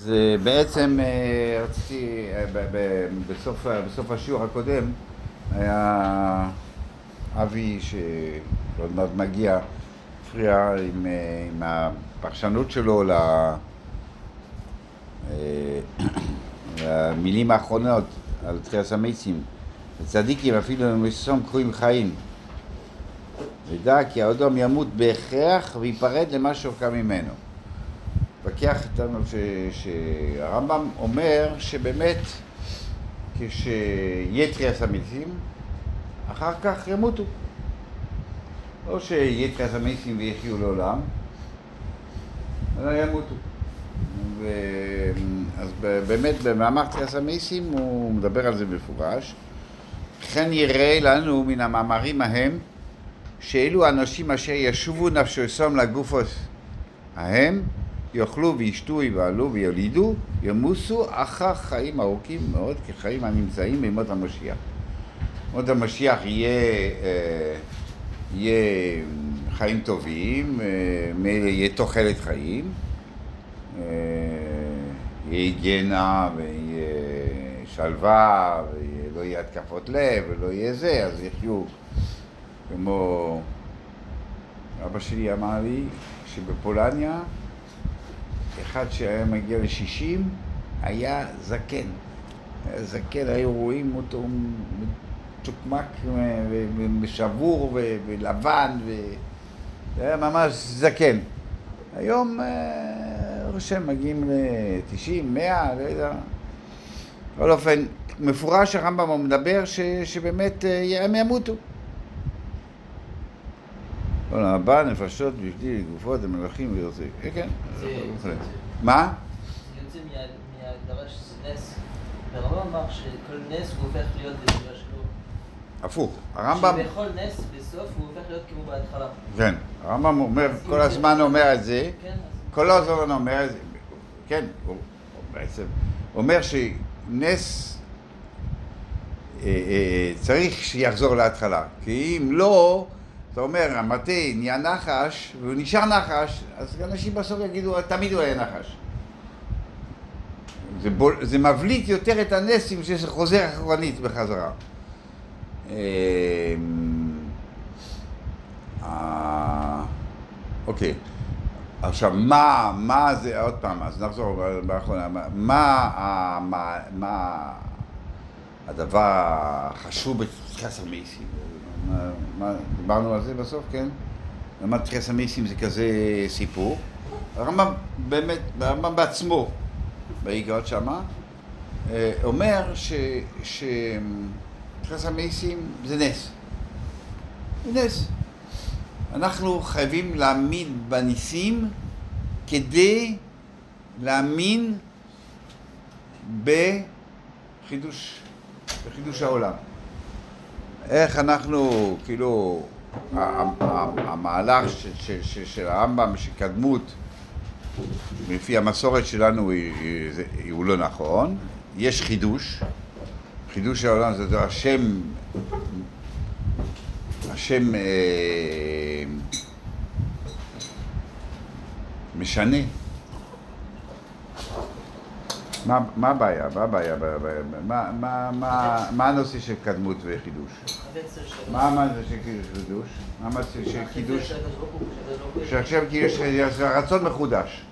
אז אה, בעצם אה, רציתי, אה, בסוף, בסוף השיעור הקודם היה אבי שעוד מעט מגיע, הפריע עם, אה, עם הפרשנות שלו למילים האחרונות על תחיית המתים. וצדיקים אפילו אם ישום קרויים חיים. ודע כי האדום ימות בהכרח וייפרד למה שהורכב ממנו. מתווכח איתנו שהרמב"ם אומר שבאמת כשיהיה תחיית המתים, אחר כך ימותו. שיהיה תחיית המתים ויחיו לעולם, אלא ימותו. ו... אז באמת במאמר תחיית המתים הוא מדבר על זה במפורש. וכן יראה לנו מן המאמרים ההם שאלו אנשים אשר ישובו נפשם לגופוס ההם יאכלו וישתו יבעלו ויולידו ימוסו אחר חיים ארוכים מאוד כחיים הנמצאים בימות המשיח. מות המשיח יהיה, אה, יהיה חיים טובים, אה, יהיה תוחלת חיים, אה, יהיה היגיינה ויהיה שלווה ולא יהיה התקפות לב ולא יהיה זה, אז יחיו כמו אבא שלי אמר לי שבפולניה אחד שהיה מגיע ל-60 היה זקן. זקן, היו רואים אותו מצ'וקמק ושבור ו- ולבן, זה היה ממש זקן. היום אה, שהם מגיעים ל-90, 100, לא יודע. בכל אופן, מפורש הרמב"ם מדבר ש, שבאמת אה, ימותו. עולם הבא, נפשות, בשביל גופות, המלכים ויוצאים. כן, כן. מה? זה יוצא מה- מההגדרה שזה נס. והרמב"ם אמר שכל נס הוא הופך להיות בסביבה שלו. הפוך. הרמב"ם, שבכל נס בסוף הוא הופך להיות כמו בהתחלה. כן, הרמב"ם אומר, כל הזמן אומר את זה, כן. כל הזמן אומר את זה, כן, הוא הוא בעצם אומר שנס אה, אה, צריך שיחזור להתחלה, כי אם לא, אתה אומר, המטה נהיה נחש, והוא נשאר נחש, אז אנשים בסוף יגידו, תמיד הוא היה נחש. זה, בול, זה מבליט יותר את הנסים שזה חוזר אחורנית בחזרה. אה, אה, אוקיי. עכשיו, מה, מה זה, עוד פעם, אז נחזור באחרונה, מה, מה, מה, מה הדבר החשוב בתחיית המייסים? מה, דיברנו על זה בסוף, כן? למה תחיית המייסים זה כזה סיפור? הרמב"ם באמת, הרמב"ם בעצמו, באיגרת שמה, אה, אומר שתחיית המייסים זה נס. זה נס. אנחנו חייבים להאמין בניסים כדי להאמין בחידוש, בחידוש העולם. איך אנחנו, כאילו, המהלך של, של, של, של הרמב"ם, של קדמות, לפי המסורת שלנו הוא לא נכון, יש חידוש, חידוש העולם זה השם השם אה, משנה. מה, מה הבעיה? מה הבעיה? מה, מה, מה, מה הנושא של קדמות וחידוש? מה הנושא של חידוש? מה הנושא של קידוש? שעכשיו יש רצון מחודש.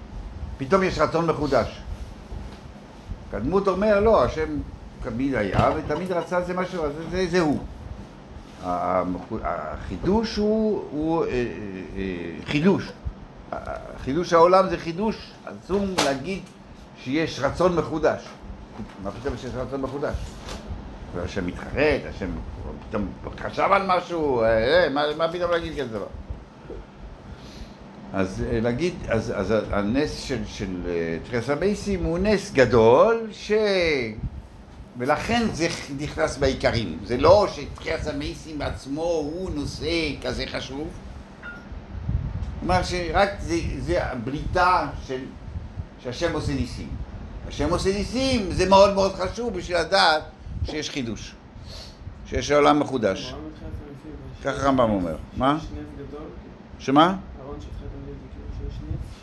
פתאום יש רצון מחודש. קדמות אומר, לא, השם תמיד היה ותמיד רצה זה משהו, זה, זה, זה הוא. החידוש הוא, הוא אה, אה, אה, חידוש. חידוש העולם זה חידוש עצום להגיד שיש רצון מחודש. מה פתאום שיש רצון מחודש? והשם מתחרט, השם פתאום חשב על משהו, אה, אה, מה, מה פתאום להגיד כזה דבר? אז אה, להגיד, אז, אז הנס של, של אה, תחיית המייסים הוא נס גדול, ש... ולכן זה נכנס בעיקרים. זה לא שתחיית המייסים עצמו הוא נושא כזה חשוב. כלומר שרק זה, זה הבליטה של, שהשם עושה ניסים. השם עושה ניסים, זה מאוד מאוד חשוב בשביל לדעת שיש חידוש. שיש עולם מחודש. ככה הרמב"ם אומר. מה? שמה?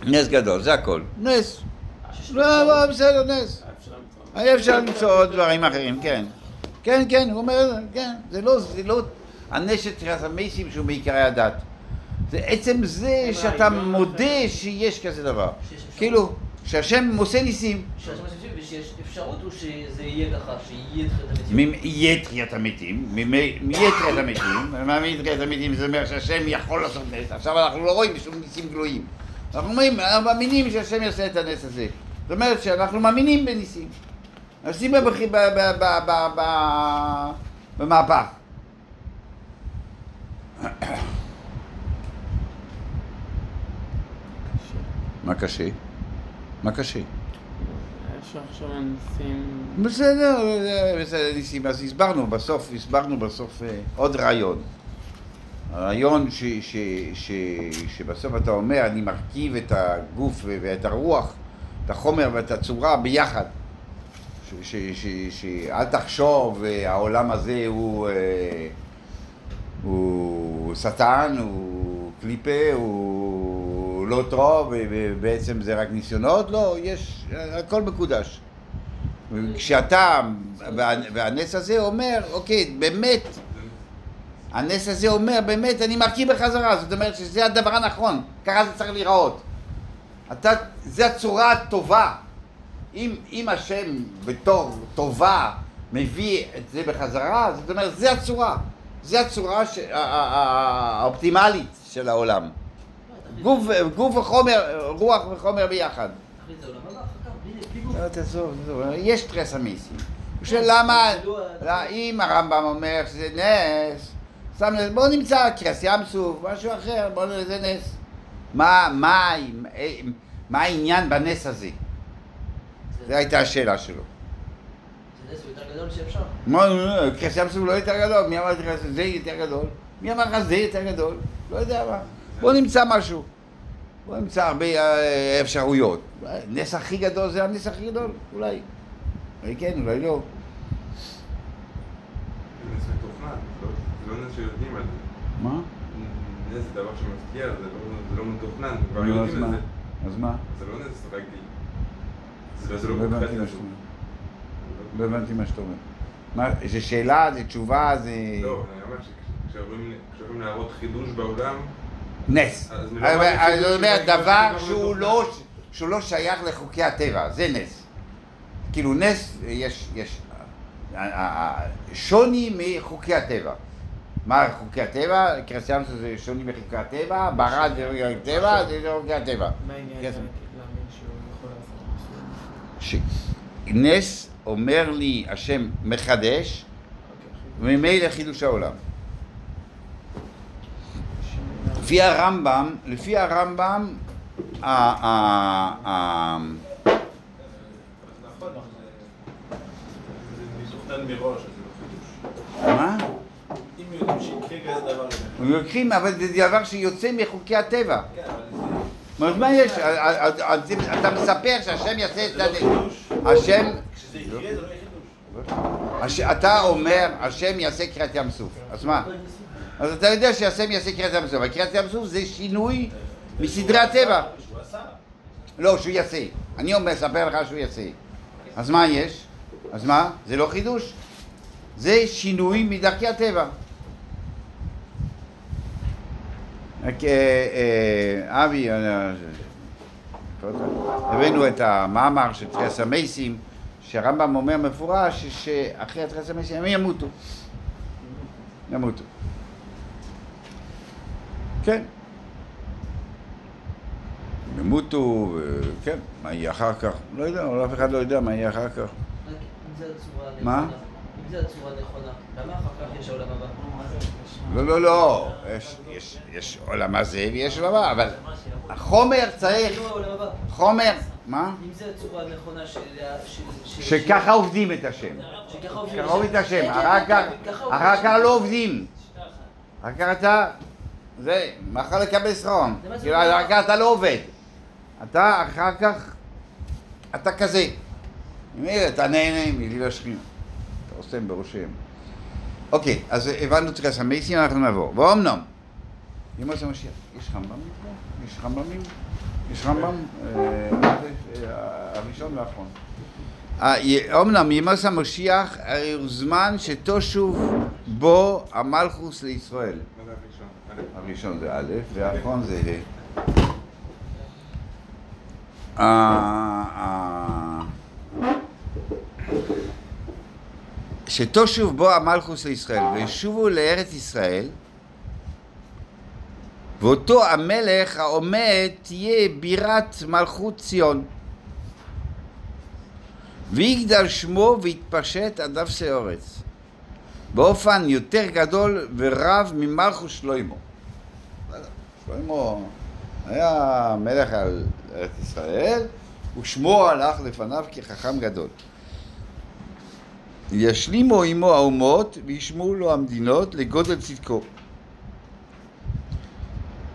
כאילו נס. גדול, זה הכל. נס. שיש לא, לא, בסדר, נס. אפשר למצוא. היה אפשר למצוא עוד דברים אחרים, כן. כן, כן, הוא אומר, כן, זה לא, זה לא הנשת תחיית המסים שהוא בעיקרי הדת. זה עצם זה שאתה מודה. שיש כזה דבר. כאילו, שהשם עושה ניסים. שיש משהו ושיש אפשרות הוא שזה יהיה ככה, שיהיה תחילת המציאות. מ- יהיה תחיית המתים, מ- מ- יהיה תחיית המתים, המתים זה אומר שהשם יכול לעשות נס, עכשיו אנחנו לא רואים שום ניסים גלויים, אנחנו אומרים, אנחנו מאמינים שהשם יעשה את הנס הזה, זאת אומרת שאנחנו מאמינים בניסים, נשים במהפך. מה קשה? מה קשה? בסדר, בסדר, ניסים, אז הסברנו בסוף, הסברנו בסוף אה, עוד רעיון. הרעיון ש, ש, ש, שבסוף אתה אומר, אני מרכיב את הגוף ואת הרוח, את החומר ואת הצורה ביחד. שאל תחשוב, אה, העולם הזה הוא, אה, הוא שטן, הוא קליפה, הוא לא טוב, ובעצם זה רק ניסיונות, לא, יש, הכל מקודש. כשאתה, וה- והנס הזה אומר, אוקיי, באמת, הנס הזה אומר, באמת, אני מרכיב בחזרה, זאת אומרת שזה הדבר הנכון, ככה זה צריך להיראות. אתה, זה הצורה הטובה. אם, אם השם בתור טובה מביא את זה בחזרה, זאת אומרת, זה הצורה. זה הצורה ש... האופטימלית של העולם. גוף, גוף וחומר, רוח וחומר ביחד. זה גוף. לא, תעזוב, תעזוב, יש טרס המיסים. למה, זה לא לא, אם הרמב"ם אומר שזה נס, שם לב, בואו נמצא קרס ים סוף, משהו אחר, בואו נראה זה נס. מה, מה, אה, מה העניין בנס הזה? זו הייתה השאלה שלו. זה. מה, לא, קרס ים סוף לא יותר גדול, מי אמר לך שזה יותר גדול? מי אמר לך זה יותר גדול? לא יודע מה. בואו נמצא משהו. בואו נמצא הרבה אה, אפשרויות. נס הכי גדול זה הנס הכי גדול, אולי. אולי כן, אולי לא. נס מתוכנן, זה לא- זה לא נס שיודעים על זה. מה? נס זה דבר שמפתיע, זה לא- לא מתוכנן, כבר יודעים מה? זה. אז מה? זה לא נס רגיל. לא לא הבנתי מה. שאתה אומר. לא הבנתי מה שאתה אומר. זה שאלה, זה תשובה, זה... לא, אני אומר שכשאומרים כשאומרים להראות חידוש בעולם, נס. אני אומר, דבר שהוא מתוכנן. לא, שהוא לא שייך לחוקי הטבע, זה נס. כאילו נס, יש, יש אה, אה, שוני מחוקי הטבע. מה חוקי הטבע? קרסיאנוס זה שוני מחוקי הטבע, ברד זה חוקי הטבע, זה לא חוקי הטבע. מה העניין כן. שנס אומר לי השם מחדש, אוקיי, וממילא חידוש העולם. לפי הרמב"ם, לפי הרמב"ם, ה- נכון, אז לא. מה? יודעים הם לוקחים, אבל זה דבר שיוצא מחוקי הטבע. כן, אומרת, מה יש? אתה מספר שהשם יעשה את זה לא. חידוש. השם, כשזה יקרה זה לא יהיה חידוש. אתה אומר, השם יעשה קריאת ים סוף. אז מה? אז אתה יודע שהשם יעשה קריאת ים סוף. קריאת ים סוף זה שינוי מסדרי הטבע. לא, שהוא יעשה. אני אומר, מספר לך שהוא יעשה. אז מה יש? אז מה? זה לא חידוש. זה שינוי מדרכי הטבע. אה, אה, אבי, אה, הבאנו את המאמר של תריאס המייסים, שהרמב"ם אומר מפורש שאחרי תריאס המייסים הם ימותו. ימותו. כן. ימותו, כן, מה יהיה אחר כך? לא יודע, אבל אף אחד לא יודע מה יהיה אחר כך. אם זו הצורה הנכונה. מה? אם זו הצורה הנכונה, למה אחר כך יש העולם הבא? לא, לא, לא, יש, עולם הזה ויש עולם הבא, אבל החומר צריך, זה. חומר, מה? אם זו הצורה הנכונה של... שככה עובדים את השם. שככה עובדים את השם, כן, אחר כן, כך, כן, אחר כך. לא עובדים. אחר כך אתה, זה, מחר לקבל שכרון. זה מה זה כאילו. אחר כך אתה לא עובד. אתה אחר כך, אתה כזה. אתה נהנה מליל השכינה. אתה עושה בראשיהם. אוקיי, אז הבנו תרס המייסים, אנחנו נעבור. ואומנם, ימות המשיח, יש רמב"מים פה? יש רמב"מים? יש רמב"ם, אה, מה זה? הראשון והאחרון. אה, אומנם ימוס המשיח הוא זמן שתושוב בו המלכוס לישראל. הראשון? זה א', והאחרון זה ה'. אה, אה, שתושוב בו המלכוס לישראל וישובו לארץ ישראל ואותו המלך העומד תהיה בירת מלכות ציון ויגדל שמו ויתפשט עד אפסי אורץ באופן יותר גדול ורב ממלכוס שלמה. שלמה היה מלך על ארץ ישראל ושמו הלך לפניו כחכם גדול. ישלימו עמו האומות וישמעו לו המדינות לגודל צדקו.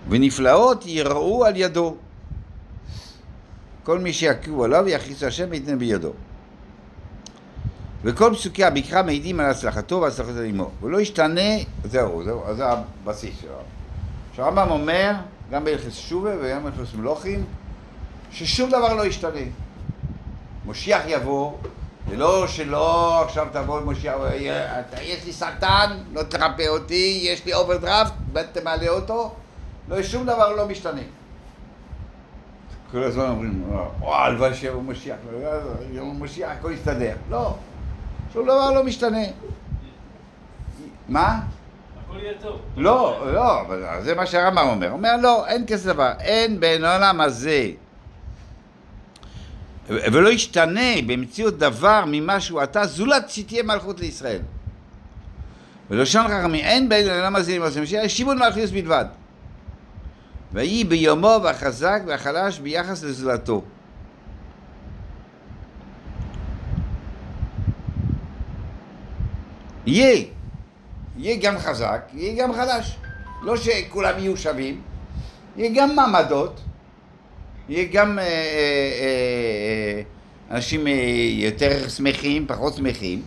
ונפלאות יראו על ידו. כל מי שיקיעו עליו יכריס השם ויתנם בידו. וכל פסוקי המקרא מעידים על הצלחתו והצלחתו עמו. הוא לא ישתנה, זהו, זהו, זה הבסיס שלו. שהרמב"ם אומר, גם בהלכות תשובה וגם בהלכות מלכים, ששום דבר לא ישתנה. משיח יבוא, ולא שלא עכשיו תבוא משיח, אתה- יש לי סרטן, לא תרפא אותי, יש לי אוברדרפט, תמלא אותו, לא, שום דבר לא משתנה. כל הזמן אומרים, או, הלוואי שיבוא משיח, יבוא משיח, הכל יסתדר. לא, שום דבר לא משתנה. מה? הכל יהיה טוב. לא, לא, אבל זה מה שהרמב"ם אומר. הוא אומר, לא, אין כזה דבר. אין בין העולם הזה ולא ישתנה במציאות דבר ממה שהוא עתה, זולת שתהיה מלכות לישראל. ולשון חכמים, אין בין העולם הזה למעשה משיח, שימון מלכוס בלבד. ויהי ביומו והחזק והחלש ביחס לזולתו. יהיה, יהיה גם חזק, יהיה גם חלש. לא שכולם יהיו שווים, יהיה גם מעמדות, יהיה גם אה, אה, אה, אנשים אה, יותר שמחים, פחות שמחים,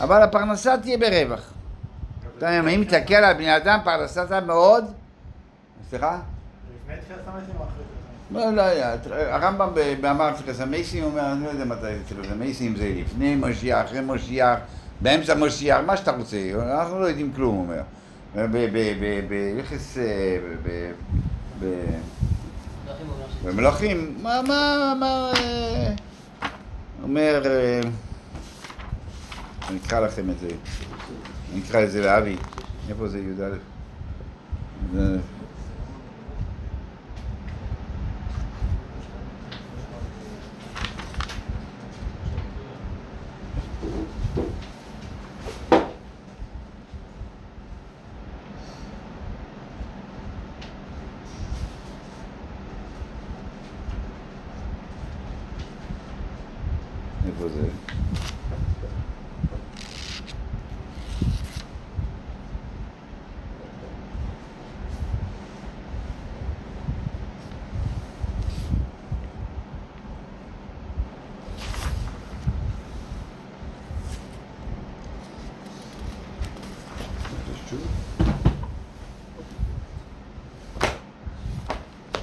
אבל הפרנסה תהיה ברווח. אתה יודע, אם תסתכל על בני אדם, פרנסתה מאוד... סליחה? לפני תחילת המתים או אחרי תחילת לא, לא. הרמב"ם במאמר תפילת המייסים אומר, אני לא יודע מתי תפילת המייסים זה לפני משיח, אחרי משיח, באמצע משיח, מה שאתה רוצה, אנחנו לא יודעים כלום, הוא אומר. ביחס... במלכים, מה, מה, מה... אה, אומר... אה, אני אקרא לכם את זה. אני אקרא את זה לאבי. איפה זה י"א? זה- איפה זה?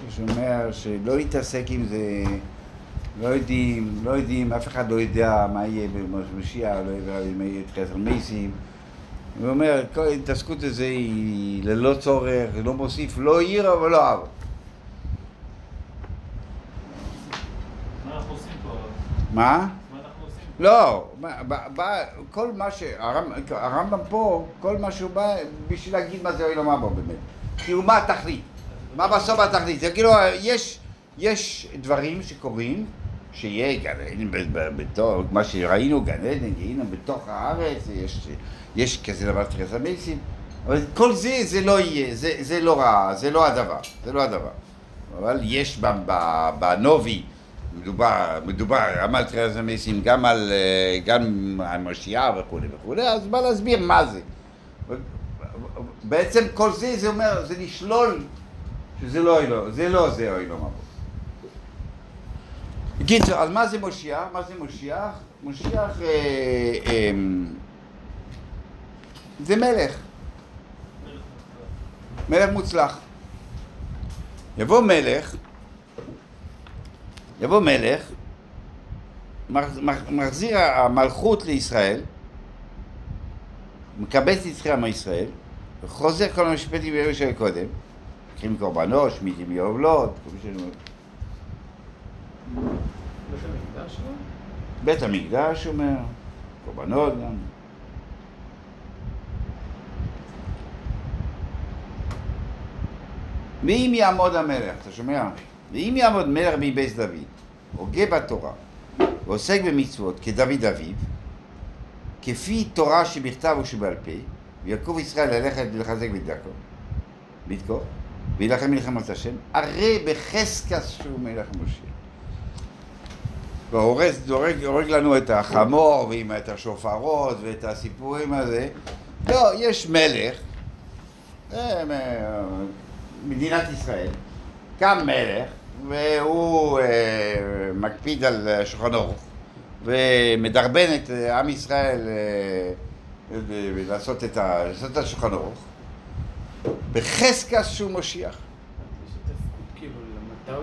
שאומר שלא להתעסק עם זה, לא יודעים, לא יודעים, אף אחד לא יודע מה יהיה במשיח, לא יודע מה יהיה תחילת המייסים. הוא אומר, כל ההתעסקות הזה היא ללא צורך, לא מוסיף לא עיר אבל לא אב. מה? מה? אנחנו עושים? לא, כל מה ש... הרמ- הרמב"ם פה, כל מה שהוא בא בשביל להגיד מה זה לומר בו באמת. כאילו מה התכלית? מה בסוף התכלית? זה כאילו, יש, יש דברים שקורים, שיהיה גן עדן ב- ב- בתוך, מה שראינו, גן עדן, גיהינום בתוך הארץ, יש, יש כזה דבר תחילת המייסים, אבל כל זה, זה לא יהיה, זה, זה לא רע, זה לא הדבר, זה לא הדבר. אבל יש בנובי, מדובר, מדובר גם על תחילת המייסים, גם על, אה, גם על משיח וכולי וכולי, אז בא להסביר מה זה. בעצם כל זה, זה אומר, זה לשלול שזה לא אוי לו, זה לא זה אוי לו מבוא. בקיצור, אז מה זה מושיח? מה זה מושיח? מושיח אה, אה, זה מלך, מלך מוצלח. יבוא מלך יבוא מלך, מח- מח- מחזיר המלכות לישראל, מקבץ את יצחק מישראל, וחוזר כל המשפטים ביום של קודם. לוקחים קורבנות, שמיטים יובלות, כל שאני אומר. בית המקדש אומר, קורבנות גם. ואם יעמוד המלך, אתה שומע? ואם יעמוד מלך מבית דוד, הוגה בתורה, ועוסק במצוות כדוד אביו, כפי תורה שבכתב ושבעל פה, ויקוב ישראל ללכת ולחזק בדרכו, בדקו, וילחם מלחמת השם, הרי בחזקה שהוא מלך משה. והורס, הורג, הורג לנו את החמור ועם את השופרות ואת הסיפורים הזה. לא, יש מלך, אה, מדינת ישראל, קם מלך והוא אה, מקפיד על שולחן ערוך ומדרבן את עם ישראל אה, לעשות את השולחן ערוך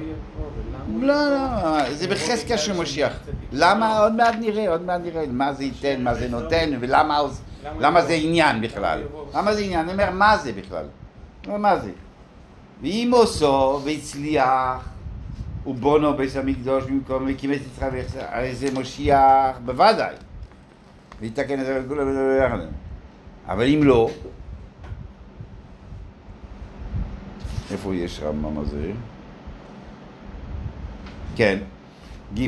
יבוא ולמה הוא לא, יבוא. לא, זה יבוא בחזקה שהוא שהוא. צדיק. למה? עוד מעט נראה, עוד מעט נראה מה זה ייתן, מה זה נותן, ולמה זה עניין בכלל. למה זה עניין? אני אומר, מה זה בכלל? מה זה? ואם עושו והצליח, ובונו בית המקדוש במקום וקימס יצחק ויחסר, הרי זה משיח בוודאי. ויתקן את זה כולם ביחד. אבל אם לא, איפה יש רמב"ם הזה? כן, ג'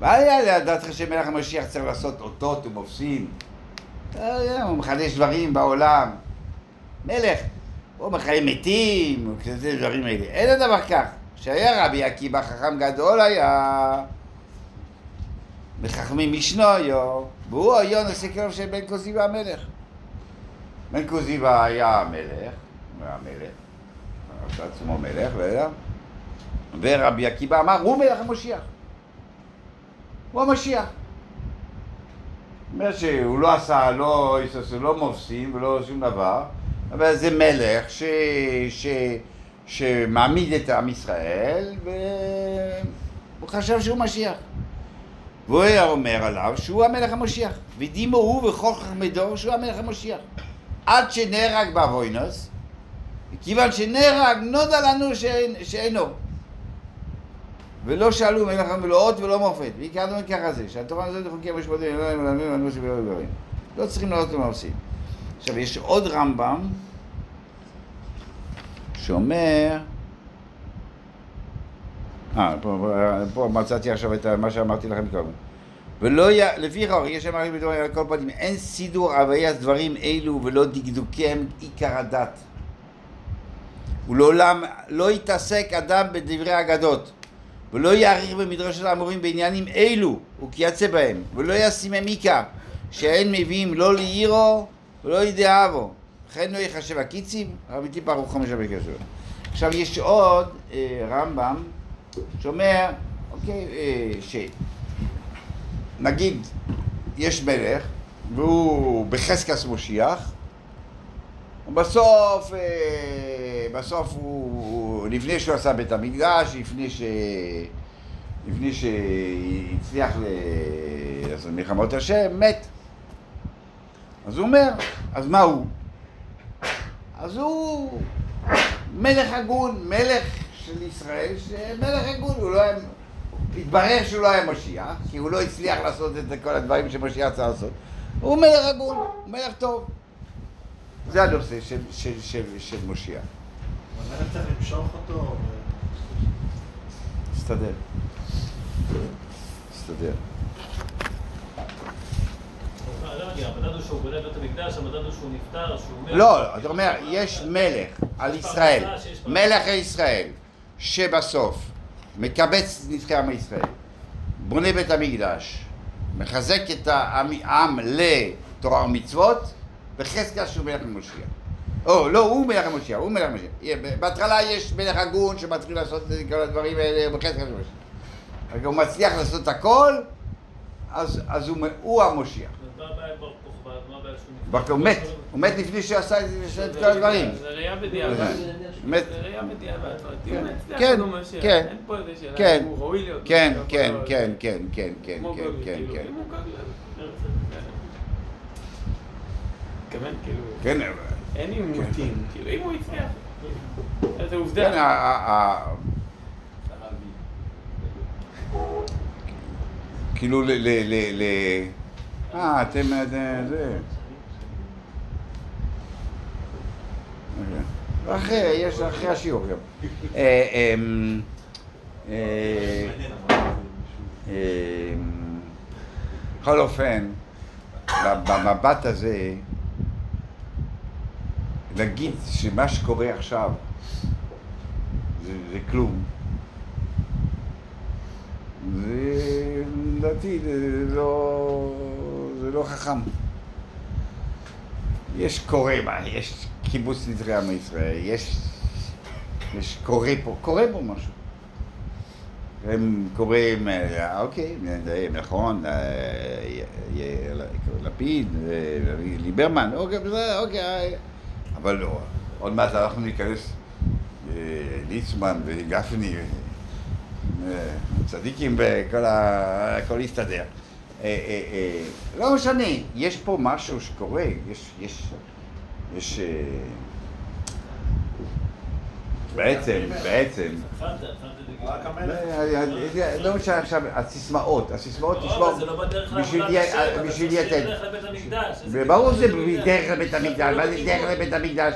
והיה לדעתך שמלך המשיח צריך לעשות אותות ומופסים? אה, הוא מחדש דברים בעולם. מלך, הוא מחיה מתים, הוא כזה דברים האלה. אין הדבר כך. שהיה רבי עקיבא חכם גדול היה, מחכמי משנויו, והוא היה נושא קרוב של בן קוזיבא המלך. בן קוזיבא היה המלך, הוא היה מלך, עשה עצמו מלך, לא. ורבי עקיבא אמר, הוא מלך המשיח. הוא המשיח. אומר שהוא לא עשה, לא, לא מופסים ולא שום דבר, אבל זה מלך ש, ש, שמעמיד את עם ישראל והוא חשב שהוא משיח. והוא היה אומר עליו שהוא המלך המשיח. ודימו הוא וכל חכמי דור שהוא המלך המשיח. עד שנהרג באבוינוס, כיוון שנהרג נודע לנו שאין, שאינו. ולא שאלו מלך ולא אות ולא מופת, והכרנו את ככה זה, שהתורה הזאת חוקי המשפטים לא הם מלמדים ולא שבאו דברים. לא צריכים לראות מה עושים. עכשיו, יש עוד רמב"ם שאומר... אה, פה, פה מצאתי עכשיו את מה שאמרתי לכם קודם. ולא י... לפיכך, יש אמרים בדברים על כל פנים, אין סידור הוויית דברים אלו ולא דקדוקיהם עיקר הדת. ולעולם לא יתעסק אדם בדברי אגדות. ולא יעריך במדרשות האמורים בעניינים אלו, וכיוצא בהם, ולא ישימם עיקר, שאין מביאים לא לעירו ולא לידיעבו. לכן לא יחשב הקיצים, איתי ברוך חמש בקשר. עכשיו יש עוד אה, רמב"ם שאומר, אוקיי, אה, שנגיד יש מלך והוא בחזקס משיח ובסוף, אה, בסוף הוא, לפני שהוא עשה בית המקדש, לפני ש... לפני שהצליח לעשות מלחמות השם, מת. אז הוא אומר, אז מה הוא? אז הוא מלך הגון, מלך של ישראל, מלך הגון, הוא לא היה... התברר שהוא לא היה משיח, כי הוא לא הצליח לעשות את כל הדברים שמשיח צריך לעשות. הוא מלך הגון, מלך טוב. זה הנושא של, של, של, של משיח. אבל צריך למשוך אותו. לא שהוא נפטר, שהוא מת. לא, אתה אומר, יש מלך על ישראל, מלך על ישראל, שבסוף מקבץ נבחרי עם ישראל, בונה בית המקדש, מחזק את העם לתורה ומצוות, בחזקה שהוא מלך המשיח. או, לא, הוא מלך המשיח, הוא מלך המשיח. בהתחלה יש מלך הגון שמתחיל לעשות את כל הדברים האלה בחזקה של המשיח. אבל הוא מצליח לעשות הכל, אז, אז הוא, הוא שהוא נפטר? הוא מת, הוא מת לפני שעשה את שעשה את כל הדברים. זה ראייה בדיעבד. זה- ראייה בדיעבד. כן, כן. כן. כן, כן, משיח או כן, לא. כן, כן, כן, כן, כן, גוגל, כן, כאילו, כן. אם הוא גוגל, אז מתכוון, כאילו, כן, אין עימותים, כאילו, אם הוא הצליח, אז זה עובדה. כן, כאילו ל... ל... ל... ל... אה, אתם... זה... זה. אחרי, יש אחרי השיעור גם. אה, אמ, אה, אמ, בכל אופן, במבט הזה, להגיד שמה שקורה עכשיו זה, זה כלום. זה, לדעתי, זה לא, זה לא חכם. יש קורה מה, יש קיבוץ נדחי עם ישראל, יש, יש קורה פה, קורה פה משהו. הם קוראים, אה, אוקיי, אה, נכון, אה, לפיד, ליברמן, אוקיי, אוקיי, אבל לא, עוד מעט אנחנו ניכנס, אה, ליצמן וגפני, אה, צדיקים וכל ה... הכל יסתדר. אה, לא משנה, יש פה משהו שקורה, יש, יש, יש... בעצם, בעצם, לא לא משנה עכשיו, הסיסמאות, הסיסמאות לא, תשמור, אבל זה לא בדרך בשביל לעבודת בשביל ברור זה דרך לבית המקדש, מה זה דרך לבית המקדש?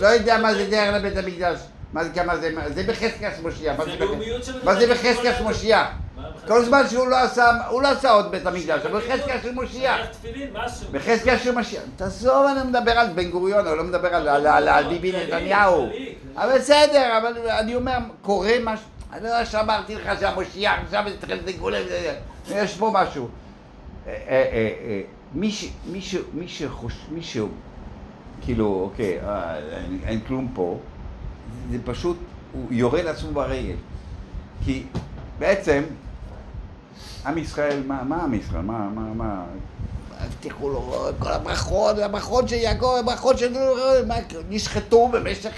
לא יודע מה זה דרך לבית המקדש, מה זה, כמה זה, זה בחזקת מושיע, מה זה בחזקת- מה זה בית המקדש. בחזקת מושיע? מה בחזקת? כל זמן שהוא לא עשה, הוא לא עשה עוד בית המקדש, אבל בחזקת של מושיע. שליח תפילין, משהו. בחזקת של משיח. תעזוב, אני לא מדבר על בן גוריון, אני לא מדבר על- ביבי נתניהו. אבל בסדר, אבל אני אומר, קורה משהו. אני לא שאמרתי לך שהמושיע עכשיו התחיל לגולם, יש פה משהו. אה, אה, אה, מי ש- ש- שחוש... מי שהוא, כאילו, אוקיי, אין- כלום פה, זה פשוט, הוא יורה לעצמו ברגל. כי בעצם, עם ישראל, מה, עם ישראל? מה, מה, מה? הבטיחו לו כל הברכות, הברכות של יעקב, הברכות של... נשחטו במשך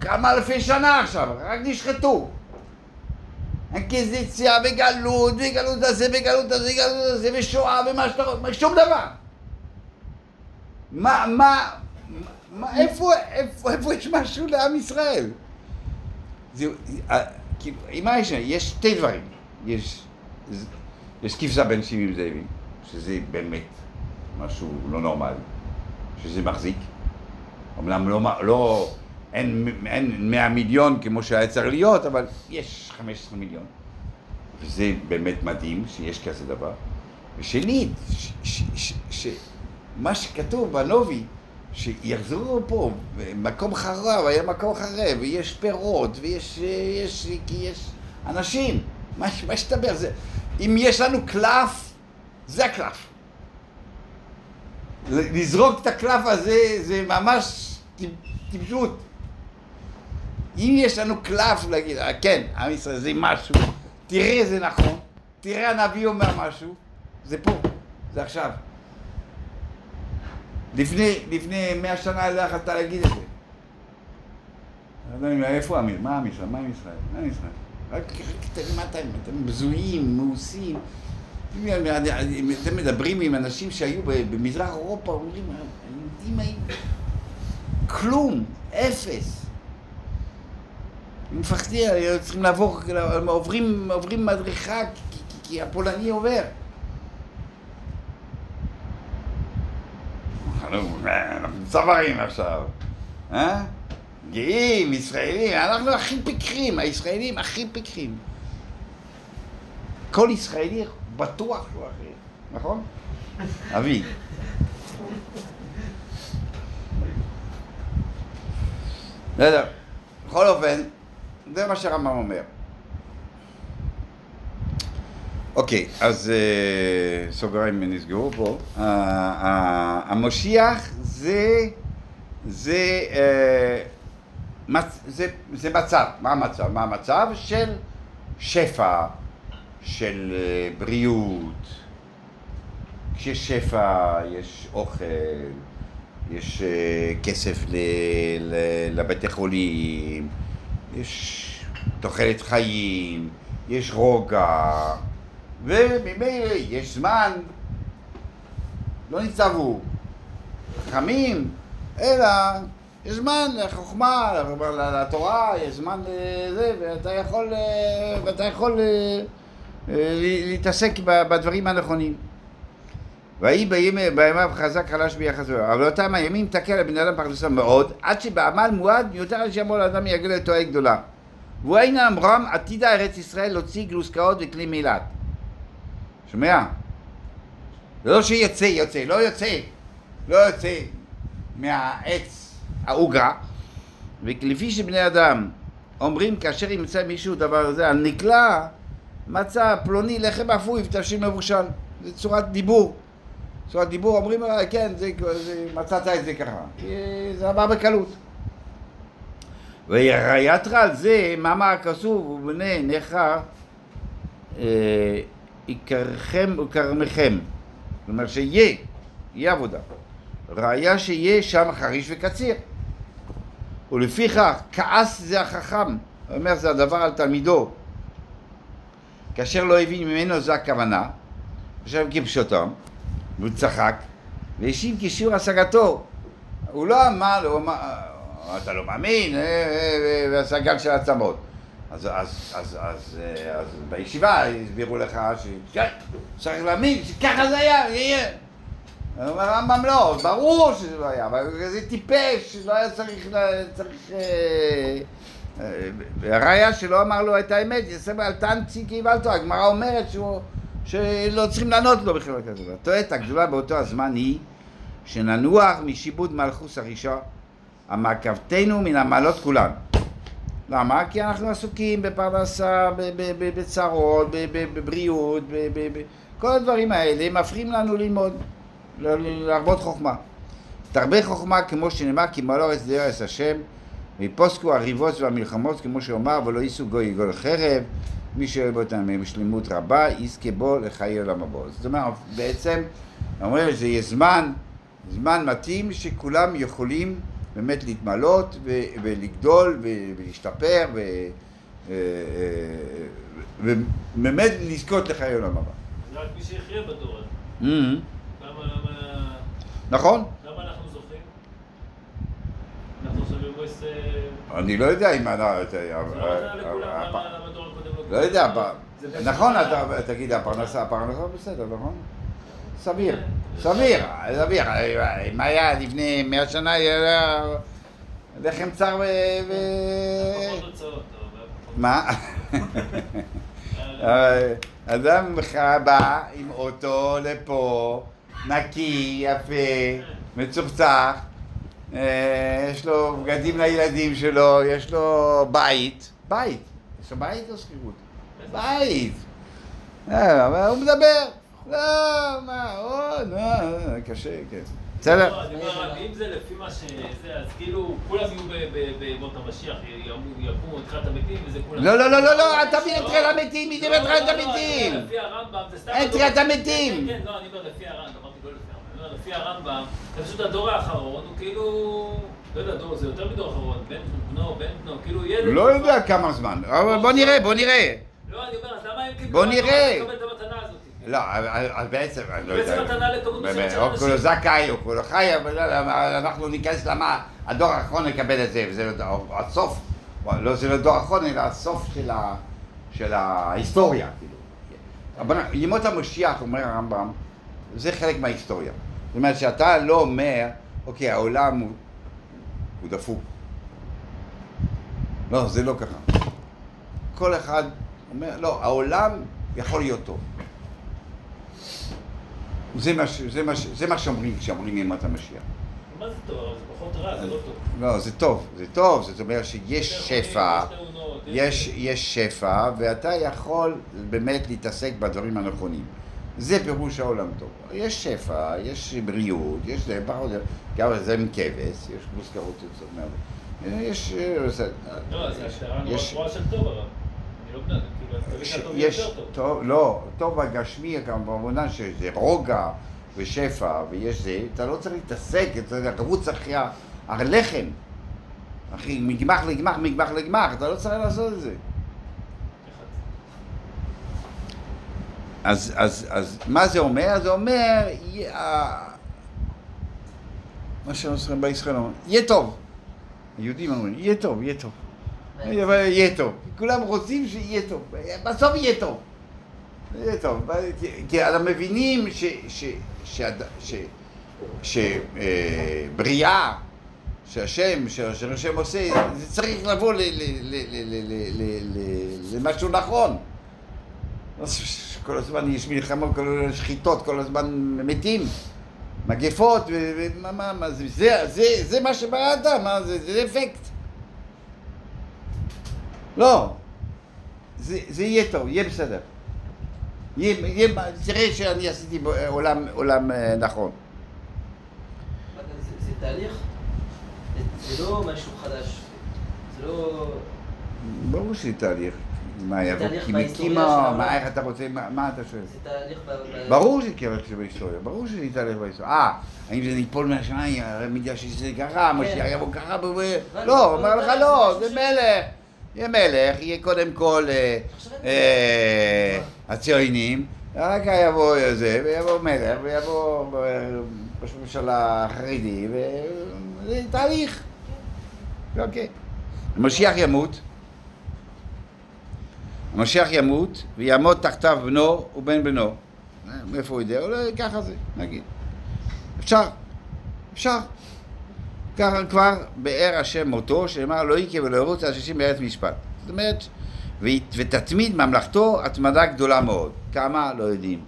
כמה אלפי שנה עכשיו, רק נשחטו. אינקוויזיציה וגלות, וגלות הזה, וגלות הזה, וגלות הזה, ושואה, ומה שאתה רוצה, שום דבר. מה, מה, מה, איפה, איפה, איפה יש משהו לעם ישראל? זה, אה, כאילו, מה יש? יש שתי דברים. יש, יש כבשה בין שבעים זאבים, שזה באמת משהו לא נורמלי, שזה מחזיק. אמנם לא, לא, אין, אין 100 מיליון כמו שהיה צריך להיות, אבל יש 15 מיליון. וזה באמת מדהים שיש כזה דבר. ושנית, ש- ש- ש- ש- מה שכתוב בנובי, שיחזרו פה, מקום חרב, היה מקום חרב, ויש פירות, ויש יש, כי יש אנשים. מה, מה שתדבר זה, אם יש לנו קלף, זה הקלף. לזרוק את הקלף הזה זה ממש טיפ- טיפשות. אם יש לנו קלף להגיד, "אה, כן, עם ישראל זה משהו, תראה זה נכון, תראה הנביא אומר משהו, זה פה, זה עכשיו. לפני, לפני מאה שנה לא יכולת להגיד את זה. אני אומר, איפה ישראל? מה עם ישראל? מה עם ישראל? מה עם ישראל? רק רק אתם, בזויים, מאוסים. אתם מדברים עם אנשים שהיו במזרח אירופה, אומרים, היהודים היו כלום, אפס. הם מפחדים, צריכים לעבור, הם עוברים, עוברים מדריכה כי, כי, כי הפולני עובר. אנחנו אנחנו צווארים עכשיו, אה? גאים, ישראלים, אנחנו הכי פיקחים, הישראלים הכי פיקחים. כל ישראלי בטוח שהוא הכי, נכון? אבי. בסדר, בכל אופן, זה מה שהרמב"ם אומר. אוקיי, אז אה, סוגריים נסגרו פה. אה, אה, המשיח זה, זה, זה, זה מצב, מה המצב? מה המצב? של שפע, של בריאות, כשיש שפע, יש אוכל, יש כסף לבתי חולים, יש תוחלת חיים, יש רוגע, וממילא יש זמן, לא נצטוו חכמים, אלא יש זמן לחוכמה, לתורה, יש זמן לזה, ואתה יכול, אה, ואתה יכול אה, אה, להתעסק בדברים הנכונים. ויהי בימי- בימיו חזק חלש ביחס אליו. אבל באותם הימים תקל לבן אדם פרנסה מאוד, עד שבעמל מועד מיותר לשמור לאדם יגל לתועה גדולה. היינו אמרם עתידה ארץ ישראל להוציא גלוסקאות וכלי מילת. שומע? זה לא שיוצא, יוצא, לא יוצא, לא יוצא מהעץ העוגה, ולפי שבני אדם אומרים כאשר ימצא מישהו דבר הזה, על נקלע מצא פלוני לחם אפוי ותבשיל מבושל, זה צורת דיבור. צורת דיבור אומרים עליי, כן, זה, זה, מצאת את זה ככה, אה, זה עבר בקלות. ויתרה על זה, מאמר הכסוף ובני נכר אה, יקרכם וכרמכם. זאת אומרת שיהיה, יהיה עבודה. ראיה שיהיה שם חריש וקציר. ולפיכך, כעס זה החכם, הוא אומר זה הדבר על תלמידו. כאשר לא הבין ממנו זו הכוונה, חשב כפשוטו, והוא צחק, והשיב כשיעור השגתו. הוא לא אמר הוא אמר, אתה לא מאמין, אה, אה, אה, והסגל של עצמות. אז, אז, אז, אז, אה, אז בישיבה הסבירו לך שכן, צריך להאמין שככה זה היה, יהיה. הוא אומר הרמב"ם לא, ברור שזה לא היה, אבל זה טיפש, לא היה צריך, ל- צריך... אה, אה, הראיה שלא אמר לו את האמת, יסב על טנצי קיבלתו, הגמרא אומרת שהוא, שלא צריכים לענות לו בכלל כזה. הטוענת הגדולה באותו הזמן היא שננוח משיבוד מלכוס הרישה, המעקבתנו מן המעלות כולן. למה? כי אנחנו עסוקים בפרנסה, בצרות, בבריאות, כל הדברים האלה מפריעים לנו ללמוד, להרבות חוכמה. תרבה חוכמה כמו שנאמר כי מלוא ארץ לארץ השם ויפוסקו הריבות והמלחמות כמו שאומר ולא יישאו גוי יגול חרב מי שאוהב אותם עם שלמות רבה יזכה בו לחיי עולם הבא. זאת אומרת בעצם אומרים שזה יהיה זמן, זמן מתאים שכולם יכולים באמת להתמלות ו- ולגדול ו- ולהשתפר ו- אה, אה, ובאמת לזכות לחיי עולם הבא. זה רק מי שיחיה בדור הזה. Mhm. למה, למה, נכון? למה אנחנו זוכים? אנחנו עכשיו במועס... אה, אני לא יודע אם... זה לא עזר לכולם, למה לא... יודע, נכון, תגיד, הפרנסה, הפרנסה בסדר, נכון? סביר, סביר, סביר. אם היה לפני מאה שנה, היה לחם צר ו... מה? אדם בא עם אוטו לפה, נקי, יפה, מצוחצח, אה, יש לו בגדים לילדים שלו, יש לו בית, בית, יש בית או שכירות? בית. אה, אבל הוא מדבר, לא, מה, או, לא, אה, קשה, כן. בסדר? לא, אם זה לפי מה שזה, אז כאילו כולם יהיו בימות המשיח, יקומו את תחילת המתים וזה כולם... לא, לא, לא, לא, לא, אל תביא את תחיית המתים, מי דיבר לא, את לא, לא, המתים? לפי הרמב"ם, זה סתם... אין תחיית המתים. כן, כן, לא, אני אומר לפי הרמב"ם, אמרתי לא לפי הרמב"ם, לפי הרמב"ם, זה פשוט הדור האחרון, הוא כאילו... לא יודע, זה יותר מדור אחרון, בן בנו, בן בנו, כאילו ילד... לא יודע כמה זמן, אבל בוא נראה, בוא נראה. לא, אני אומר, אז למה הם קיבלו... בוא נראה. לא, אבל אבל בעצם, אני לא יודע. בעצם מתנה לכמות מסוימת של או אנשים. כולו זכאי או כולו חי, אבל לא יודע, אנחנו ניכנס למה הדור האחרון יקבל את זה, וזה לא- הסוף, לא זה לא דור האחרון, אלא הסוף של ההיסטוריה, כאילו. אבל ימות המשיח, אומר הרמב"ם, זה חלק מההיסטוריה. זאת אומרת שאתה לא אומר, אוקיי, העולם הוא, דפוק. לא, זה לא ככה. כל אחד אומר, לא, העולם יכול להיות טוב. זה מה, זה מה, זה מה שאומרים כשאומרים ימות המשיח. מה זה טוב? זה פחות רע, זה לא טוב. לא, זה טוב, זה טוב, זאת אומרת שיש שפע, יש שפע, ואתה יכול באמת להתעסק בדברים הנכונים. זה פירוש העולם טוב. יש שפע, יש בריאות, יש זה, פחות, גם זה עם כבש, יש מוזכרות יוצאות מהר. יש... אה, לא, זה הגדרה נורא גבוהה של טוב, הרב. אני לא יודע, כאילו, יש, טוב. לא, טוב הגשמי, כמובן שזה רוגע, ושפע ויש זה, אתה לא צריך להתעסק, אתה יודע, לרוץ אחרי הלחם. אחי, מגמח לגמח, מגמח לגמח, אתה לא צריך לעשות את זה. אז, אז, אז מה זה אומר? זה אומר, מה מה שנוסעים בישראל אומרים, יהיה טוב. היהודים אומרים, יהיה טוב, יהיה טוב. יהיה טוב. כולם רוצים שיהיה טוב. בסוף יהיה טוב. יהיה טוב. כי אנחנו מבינים שבריאה, אה, שהשם, שהשם עושה, זה צריך לבוא למשהו נכון. לא כל הזמן יש מלחמות, כל הזמן שחיטות, כל הזמן מתים, מגפות, ומה, מה, מה, זה, זה, זה, זה מה שבראת, מה, זה, זה אפקט. לא, זה, זה יהיה טוב, יהיה בסדר. יהיה, יהיה, תראה שאני עשיתי עולם, עולם אה, נכון. זה- זה תהליך, זה- זה לא משהו חדש. זה לא... ברור שזה תהליך. מה, יבוא כי העולם. מה, איך אתה רוצה, מה, אתה שואל? זה תהליך ב... ברור בהיסטוריה, ברור שזה תהליך בהיסטוריה. אה, האם זה ניפול מהשמיים, הרי בגלל שזה קרה, משיח יבוא ככה, לא, אומר לך לא, זה מלך. יהיה מלך, יהיה קודם כל אה, אה, הציונים, כך יבוא זה, ויבוא מלך, ויבוא אה, ראש ממשלה חרדי, וזה תהליך. אוקיי. המשיח ימות, המשיח ימות, ויעמוד תחתיו בנו ובן בנו. אה, מאיפה הוא יודע? אולי ככה זה, נגיד. אפשר, אפשר. ככה כבר באר השם מותו, שנאמר לא יקה ולא ירוץ על שישים בארץ משפט. זאת אומרת, ותתמיד ממלכתו התמדה גדולה מאוד. כמה? לא יודעים.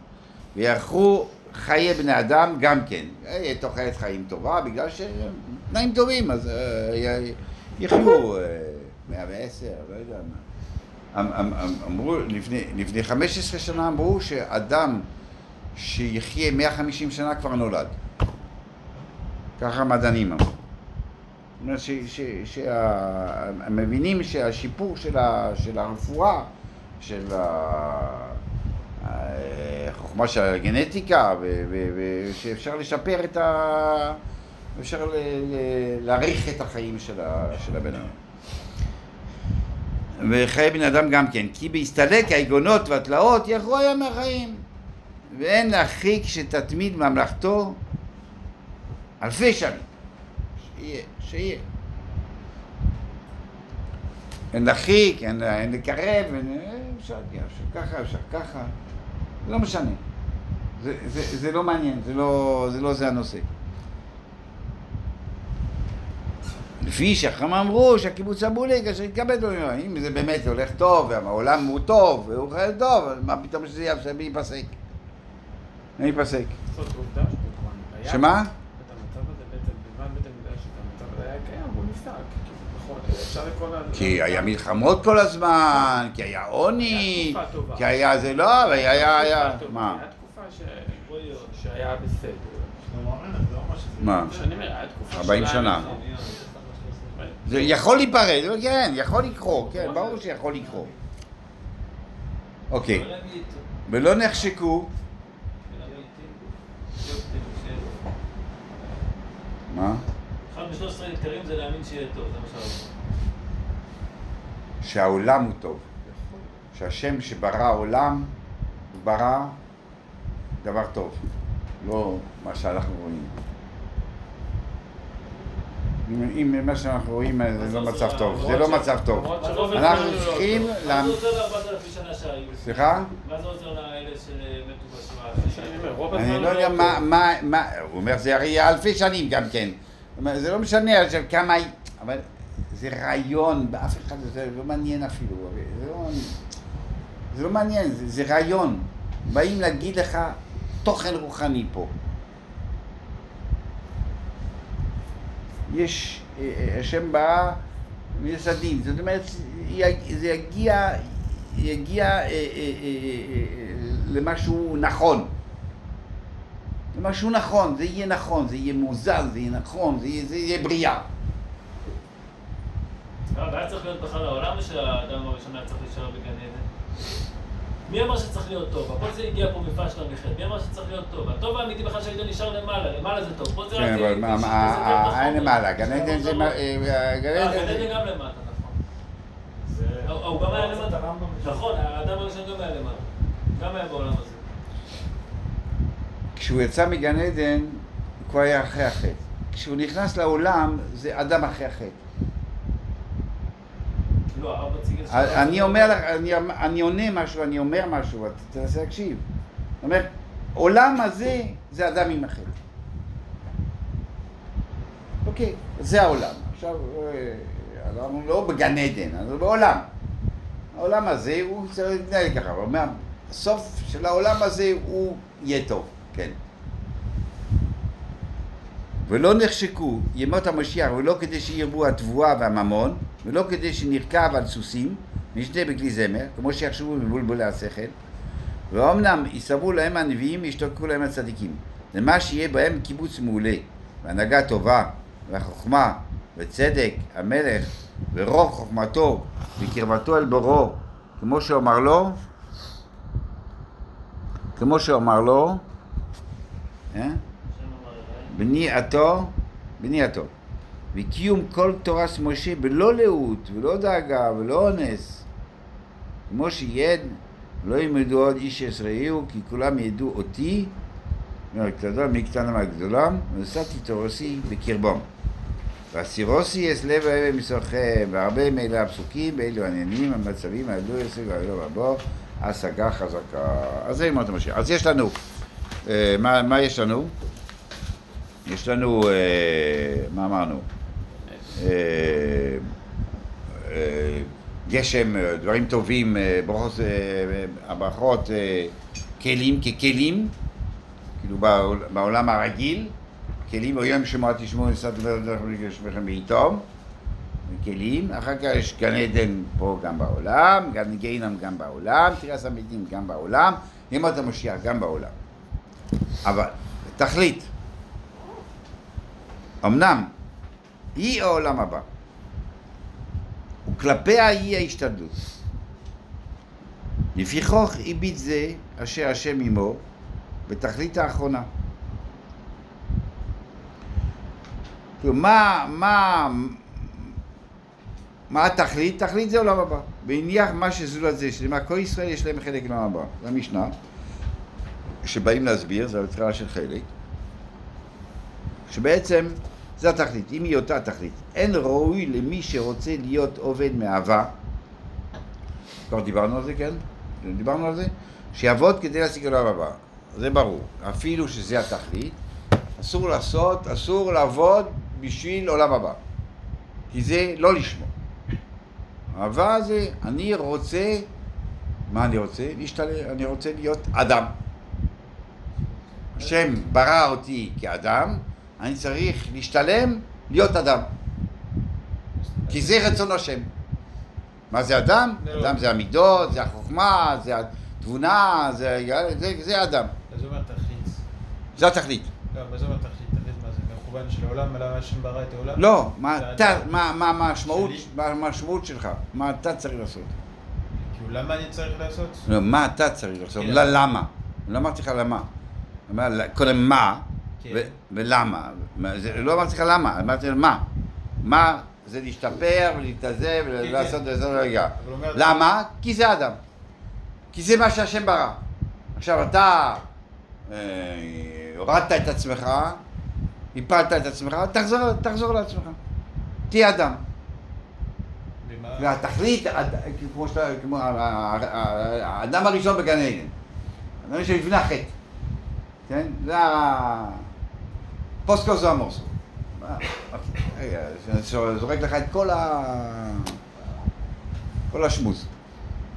ויארכו חיי בני אדם גם כן. אה, יהיה תוחלת חיים טובה, בגלל שתנאים טובים, אז אה, יחיו אה, 110, לא יודע מה. אמ- אמ- אמ- אמרו, לפני, לפני 15 שנה אמרו שאדם שיחיה 150 שנה כבר נולד. ככה המדענים אמרו. זאת אומרת ש- ש- שה- הם מבינים שהשיפור של, ה, של הרפואה, של החוכמה של הגנטיקה, ושאפשר לשפר את ה... אפשר להעריך את החיים של, ה, של הבן אדם. וחיי בן אדם גם כן, כי בהסתלק היגונות והתלאות יחרו היה מהחיים. ואין להרחיק שתתמיד ממלכתו אלפי שנים. שיהיה, שיהיה. אין להרחיק, אין, אין לקרב, אין, אפשר, אפשר ככה, אפשר ככה, לא משנה. זה, זה, זה לא מעניין, זה לא, זה לא זה הנושא. לפי שחכם אמרו שהקיבוץ הבולי כאשר יתכבד בו, אם זה באמת הולך טוב, והעולם הוא טוב, והוא חייב טוב, אז מה פתאום שזה ייפסק? מי ייפסק? שמה? כי היה מלחמות כל הזמן, כי היה עוני, כי היה זה לא, אבל היה, היה, מה? שהיה בסדר. מה? 40 שנה. זה יכול להיפרד, כן, יכול לקרות, כן, ברור שיכול לקרות. אוקיי, ולא נחשקו, מה? אחד משלושת העיקרים זה להאמין שיהיה טוב, זה מה שאמרנו. שהעולם הוא טוב. שהשם שברא עולם, הוא ברא דבר טוב, לא מה שאנחנו רואים. אם, מה שאנחנו רואים זה לא מצב טוב, זה לא מצב טוב. אנחנו לא צריכים. מה זה עוזר לארבעת אלפים שנה שהיו? סליחה? מה זה עוזר לאלה שמתו בשואה? אומר, רוב אני הדברים לא יודע. מה, מה, מה, הוא אומר זה הרי אלפי שנים גם כן. זה לא משנה עכשיו כמה, אבל זה רעיון, באף אחד זה לא מעניין אפילו, זה לא, זה לא מעניין, זה רעיון. באים להגיד לך תוכן רוחני פה. יש, אה, אה, השם בא מיסדים, זאת אומרת, זה יגיע, יגיע אה, אה, אה, אה, למשהו נכון. למשהו נכון, זה יהיה נכון, זה יהיה מאוזן, זה יהיה נכון, זה יהיה, זה יהיה בריאה. אבל היה צריך להיות בכלל העולם או שהאדם הראשון היה צריך להישאר בגן עדן? מי אמר שצריך להיות טוב? הכל זה הגיע פה מפשלה מחטא. מי אמר שצריך להיות טוב? הטוב האמיתי בכלל שהיית נשאר למעלה, למעלה זה טוב. פה זה כן, רק... אבל מה, אה, אין למעלה, גן עדן זה, אה, גן אה, עדן גן עדן גם למטה, נכון. זה... הוא- גם היה למטה. הרמב"ם משם. נכון, האדם הראשון גם היה למטה. גם היה בעולם הזה. כשהוא יצא מגן עדן, הוא כבר היה אחרי החטא. כשהוא נכנס לעולם, זה אדם אחרי החטא. לא, הרב מציג את זה. אני אומר לך, אני, אני עונה משהו, אני אומר משהו, אתה תנסה להקשיב. זאת אומרת, עולם הזה זה אדם עם החטא. אוקיי, זה העולם. עכשיו, אה, אנחנו לא בגן עדן, אנחנו בעולם. העולם הזה הוא צריך להתנהל ככה, הוא אומר, הסוף של העולם הזה הוא יהיה טוב, כן. ולא נחשקו ימות המשיח, ולא כדי שירבו התבואה והממון, ולא כדי שנרכב על סוסים, נשתה בכלי זמר, כמו שיחשבו מבולבולי השכל, ואומנם יסרבו להם הנביאים, ישתוקקו להם הצדיקים. למה שיהיה בהם קיבוץ מעולה, והנהגה טובה, והחוכמה, וצדק, המלך, ורוב חוכמתו, וקרבתו אל בוראו, כמו שאומר לו, כמו שאומר לו, אה? שם אמר אליי. וקיום כל תורס משה בלא לאות ולא דאגה ולא אונס. כמו שיד, לא ילמדו עוד איש ישראלו, כי כולם ידעו אותי, מהקטנה מקטנה מהגדולה, ונשאתי תורסי בקרבם. והסירוסי אס לב האלה מסורכם, והרבה מאלה הפסוקים, באלו העניינים, המצבים, העלו יסג, העלו רבו, השגה חזקה. אז זה ימות המשיח. אז יש לנו, אה, מה, מה יש לנו? יש לנו, אה, מה אמרנו? אה, אה, גשם, אה, דברים טובים, ברכות, הברכות, כלים ככלים, כאילו בעול- בעולם הרגיל, כלים, היום שמוע תשמעו נסעת ולגשמכם בעיתום, כלים, אחר כך יש גן עדן פה גם בעולם, גן גיהינום גם בעולם, תירס המתים גם בעולם, ימות המשיח גם בעולם. אבל תכלית, אמנם היא העולם הבא, וכלפיה היא ההשתדלות. לפיכוך הביט זה אשר השם עמו בתכלית האחרונה. מה, מה, מה התכלית? תכלית זה עולם הבא. והניח מה שזולת זה, שלמה כל ישראל יש להם חלק לעולם הבא. זה המשנה, שבאים להסביר, זה התחלה של חלק, שבעצם זה התכלית, אם היא אותה תכלית. אין ראוי למי שרוצה להיות עובד מאהבה, כבר דיברנו על זה, כן? דיברנו על זה? שיעבוד כדי להשיג עולם הבא, זה ברור. אפילו שזה התכלית, אסור לעשות, אסור לעבוד בשביל עולם הבא. כי זה לא לשמו. אהבה זה, אני רוצה, מה אני רוצה? להשתלם, אני רוצה להיות אדם. השם ברא אותי כאדם, אני צריך להשתלם להיות אדם. כי זה רצון השם. מה זה אדם? לא. אדם זה המידות, זה החוכמה, זה התבונה, זה, זה, זה אדם. אז זה אומר תכלית. זה התכלית. לא, מה זה אומר תכלית? תכלית מה זה? מכוון של העולם, למה השם ברא את העולם? לא, מה זה המשמעות, שלך, מה אתה צריך לעשות. כאילו, למה אני צריך לעשות? לא, מה אתה צריך לעשות, כן. למה. לא אמרתי לך למה. קודם מה, כן. ו- ולמה. מה, זה- לא אמרתי לך למה, אמרתי לך מה. מה זה להשתפר ולהתאזב ולעשות את זה רגע. אומר- למה? כי זה אדם. כי זה מה שהשם ברא. עכשיו אתה אה, הורדת את עצמך, הפלת את עצמך, תחזור, תחזור לעצמך. תהיה אדם. והתכלית, כמו שאתה, כמו ה- ה- ה- האדם הראשון בגן עדן, האדם הראשון לפני החטא, כן? זה הפוסט קוזו המורסו. אה, אוקיי, רגע, זורק לך את כל ה... כל השמוז.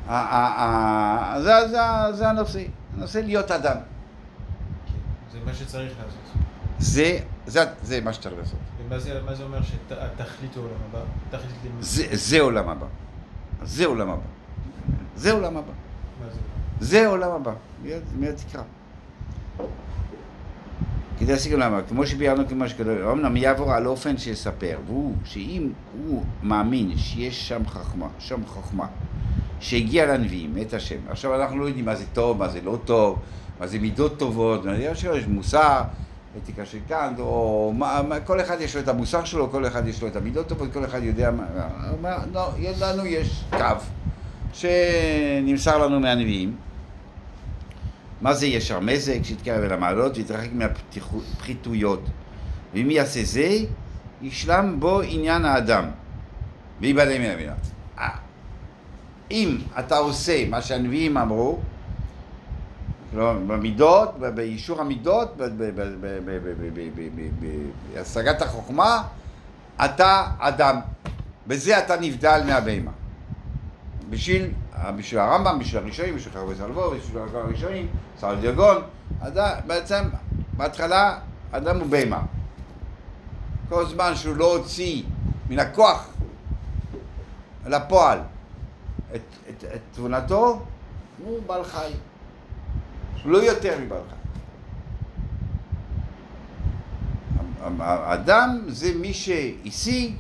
זה- זה- זה הנושא, הנושא להיות אדם. זה מה שצריך לעשות. זה, זה, זה מה שצריך לעשות. ומה זה, מה זה אומר שהתכלית הוא עולם הבא? תכלית. זה, זה עולם הבא. זה עולם הבא. זה עולם הבא. מה זה? זה העולם הבא, מיד, מיד תקרא. כדי להשיג עולם הבא, כמו שביארנו כמו שכתוב, אמנם יעבור על אופן שיספר, והוא, שאם הוא מאמין שיש שם חכמה, שם חוכמה, שהגיע לנביאים, את השם. עכשיו אנחנו לא יודעים מה זה טוב, מה זה לא טוב, מה זה מידות טובות, יש מוסר, אתיקה של קאנט, או מה, מה, כל אחד יש לו את המוסר שלו, כל אחד יש לו את המידות טובות, כל אחד יודע מה, מה לא, לנו יש קו שנמסר לנו מהנביאים. מה זה ישר מזג שיתקרב אל המעלות ויתרחק מהפחיתויות. ואם יעשה זה, ישלם בו עניין האדם. ויבדל מן המילה. אם אתה עושה מה שהנביאים אמרו, במידות, באישור המידות, בהשגת החוכמה, אתה אדם. בזה אתה נבדל מהבהמה. בשביל בשביל הרמב"ם, בשביל הראשונים, בשביל חרבי סלבו, בשביל הראשונים, סל דיוגון, אדם, בעצם, בהתחלה, אדם הוא בהמה. כל זמן שהוא לא הוציא מן הכוח לפועל את, את, את תבונתו, הוא בעל חי. הוא לא יותר מבעל חי. האדם זה מי שהשיג,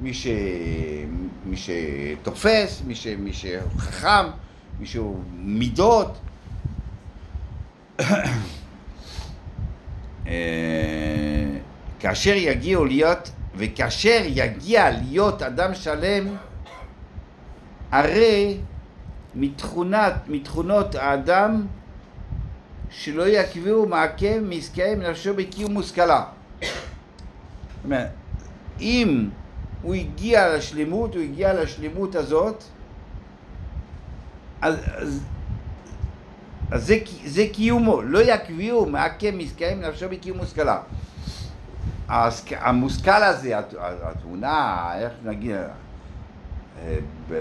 מי, ש... מי שתופס, מי, ש... מי שחכם, מי שהוא מידות. אה, כאשר יגיעו להיות, וכאשר יגיע להיות אדם שלם, הרי מתכונת, מתכונות האדם שלא יקביעו מעכב מעסקיהם נפשו בקיום מושכלה. זאת אומרת, אם הוא הגיע לשלמות, הוא הגיע לשלמות הזאת, אז, אז, אז זה, זה קיומו, לא יקביעו מעכב מעסקיהם נפשו בקיום מושכלה. המושכל הזה, הת- התבונה, איך נגיד, אה,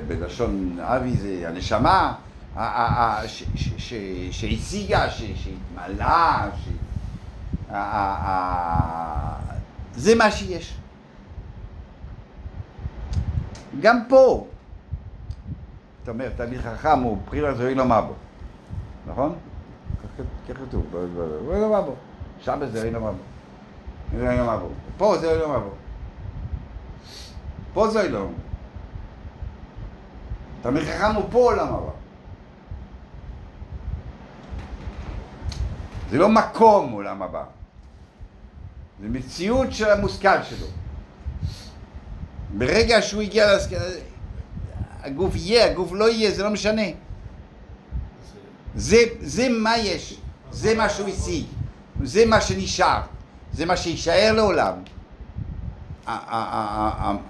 בלשון אבי זה הנשמה, שהשיגה, שהתמלאה, זה מה שיש. גם פה, אתה אומר, תלמיד חכם הוא בחירה זוהי לא מה בו, נכון? כך כתוב, ב- ב- זוהי לא מה בו, שם זה זוהי לא מה בו. זוהי לא מה בו. פה זוהי לא מה בו. פה זוהי לא מה בו. תלמיד חכם הוא פה עולם הבא. זה לא מקום עולם הבא. זה מציאות של המושכל שלו. ברגע שהוא הגיע להשכלה, הגוף יהיה, הגוף לא יהיה, זה לא משנה. זה, זה מה יש, זה מה שהוא השיג, זה מה שנשאר, זה מה שיישאר לעולם.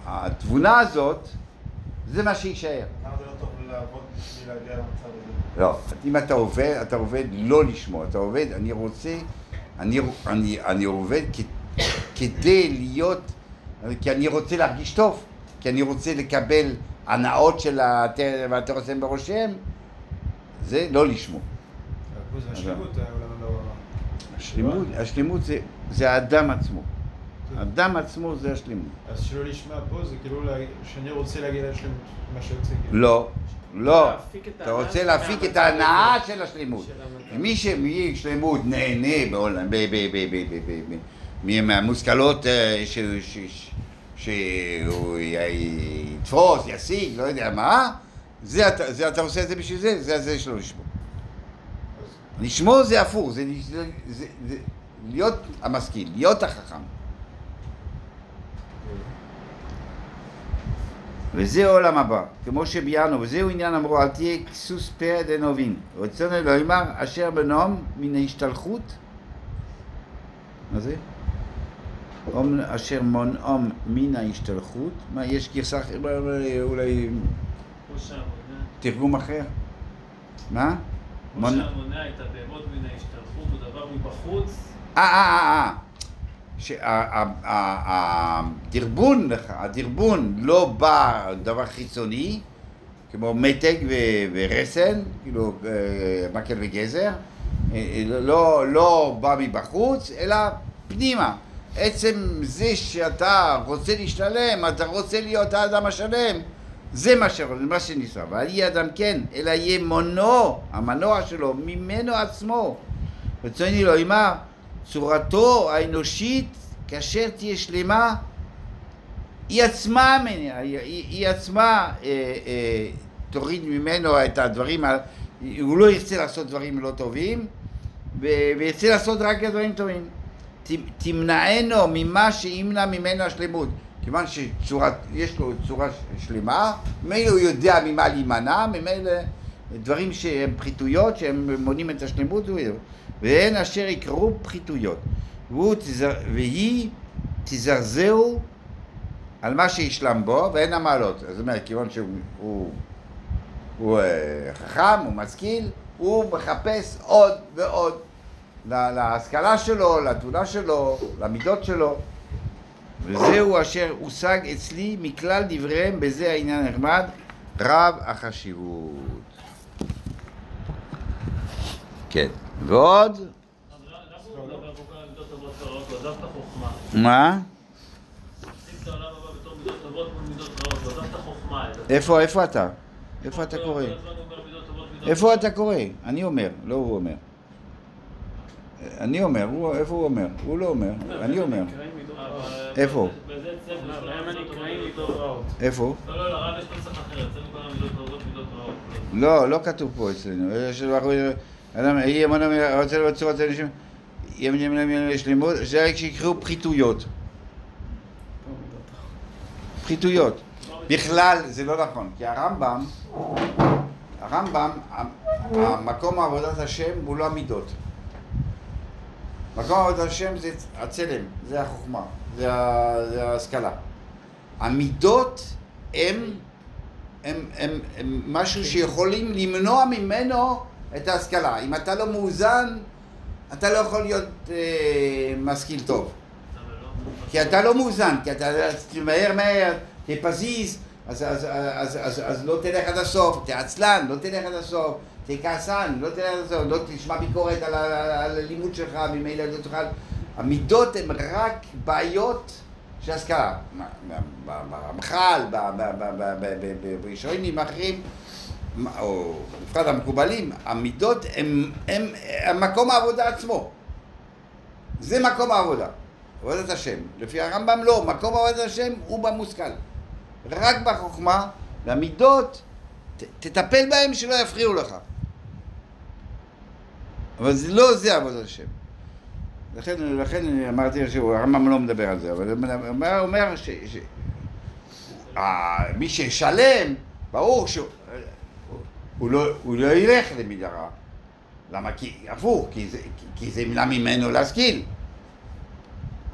התבונה הזאת, זה מה שיישאר. לא? לא, אם אתה עובד, אתה עובד לא לשמוע, אתה עובד, אני רוצה, אני, אני, אני עובד כ, כדי להיות, אה, כי אני רוצה להרגיש טוב, כי אני רוצה לקבל הנאות של "ואתה בראשיהם", זה לא לשמור. אה, לא- השלימות, השלימות זה, האדם עצמו. כן. האדם עצמו זה השלימות. אז שלא לשמוע פה זה כאילו שאני רוצה להגיע לשלמות, מה שרוצה. לא, לא. אתה רוצה להפיק את ההנאה של השלימות. מי שמי שלימות נהנה בעולם, ב... מהמושכלות אה, שהוא יתפוס, ישיג, לא יודע מה, זה זה אתה עושה את זה בשביל זה, זה זה שלו לשמור. לשמור זה הפוך, זה זה- זה- זה להיות המשכיל, להיות החכם. וזה עולם הבא, כמו שביארנו, וזהו עניין אמרו, אל תהיה כסוס פה דנובין. רצון אלוהימר אשר בנועם מן ההשתלחות. מה זה? אשר מונעם מן ההשתלחות. מה, יש גרסה אחרת, אולי- תרגום אחר? מה? כמו מונ- שהמונע את הבהמות מן ההשתלחות הוא דבר מבחוץ, אה, אה, אה, אה. שהדרבון, הדרבון לא בא דבר חיצוני, כמו מתג ורסן, כאילו אה, מקל וגזר, אה, לא, לא בא מבחוץ, אלא פנימה. עצם זה שאתה רוצה להשתלם, אתה רוצה להיות האדם השלם, זה מה זה מה שניסה. ואל יהיה אדם כן, אלא יהיה מונו, המנוע שלו, ממנו עצמו. רצוני לא אמר, צורתו האנושית, כאשר תהיה שלמה, היא עצמה, היא, היא, היא עצמה אה, אה, תוריד ממנו את הדברים, הוא לא ירצה לעשות דברים לא טובים, וירצה לעשות רק דברים טובים. תמנענו ממה שימנע ממנו השלמות. כיוון שיש לו צורה שלמה, ממילא הוא יודע ממה להימנע, ממילא דברים שהם פחיתויות, שהם מונעים את השלמות, הוא. והן אשר יקראו פחיתויות. תזר, והיא תזרזהו על מה שישלם בו, ואין המעלות. זאת אומרת, כיוון שהוא הוא, הוא, אה, חכם, הוא משכיל, הוא מחפש עוד ועוד להשכלה שלו, לתבונה שלו, למידות שלו. וזהו אשר הושג אצלי מכלל דבריהם, בזה העניין הנחמד, רב החשיבות. כן. ועוד. מה? איפה, איפה אתה? איפה אתה קורא? איפה. אתה קורא? אני אומר, לא הוא אומר. אני אומר, הוא, איפה הוא אומר? הוא לא אומר, אני אומר. איפה? רעות. איפה? לא, לא, כתוב פה אצלנו. יש לנו אחרי... אדם, יהיה אמונה, רוצה לראות צורת האנשים, יהיה מנים להם לשלמות, זה רק שיקראו פחיתויות. פחיתויות. בכלל זה לא נכון, כי הרמב"ם, הרמב"ם, המקום עבודת השם הוא לא המידות. מקום עבודת השם זה הצלם, זה החוכמה, זה, ההשכלה. המידות הם, הם, הם, הם משהו שיכולים למנוע ממנו את ההשכלה. אם אתה לא מאוזן, אתה לא יכול להיות אה, משכיל טוב. כי אתה לא מאוזן, כי אתה תמהר מהר, תהיה פזיז, אז, אז, אז, אז, אז לא תלך עד הסוף, תהיה עצלן, לא תלך עד הסוף, תהיה כעסן, לא הסוף, לא תשמע ביקורת על, הלימוד שלך, ממילא לא תוכל. המידות הן רק בעיות של השכלה. ברמח"ל, בראשונים אחרים, מה- או בפרט המקובלים, המידות הן מקום העבודה עצמו. זה מקום העבודה. עבודת השם. לפי הרמב"ם לא, מקום עבודת השם הוא במושכל. רק בחוכמה, והמידות, תטפל בהם שלא יפריעו לך. אבל זה לא זה עבודת השם. לכן, לכן אמרתי שהרמב"ם לא מדבר על זה, אבל הוא אומר, ש... ש מי שישלם, ברור שהוא הוא לא, הוא לא ילך למידה רעה. למה? כי הפוך, כי זה, כי, כי זה ימנע ממנו להשכיל.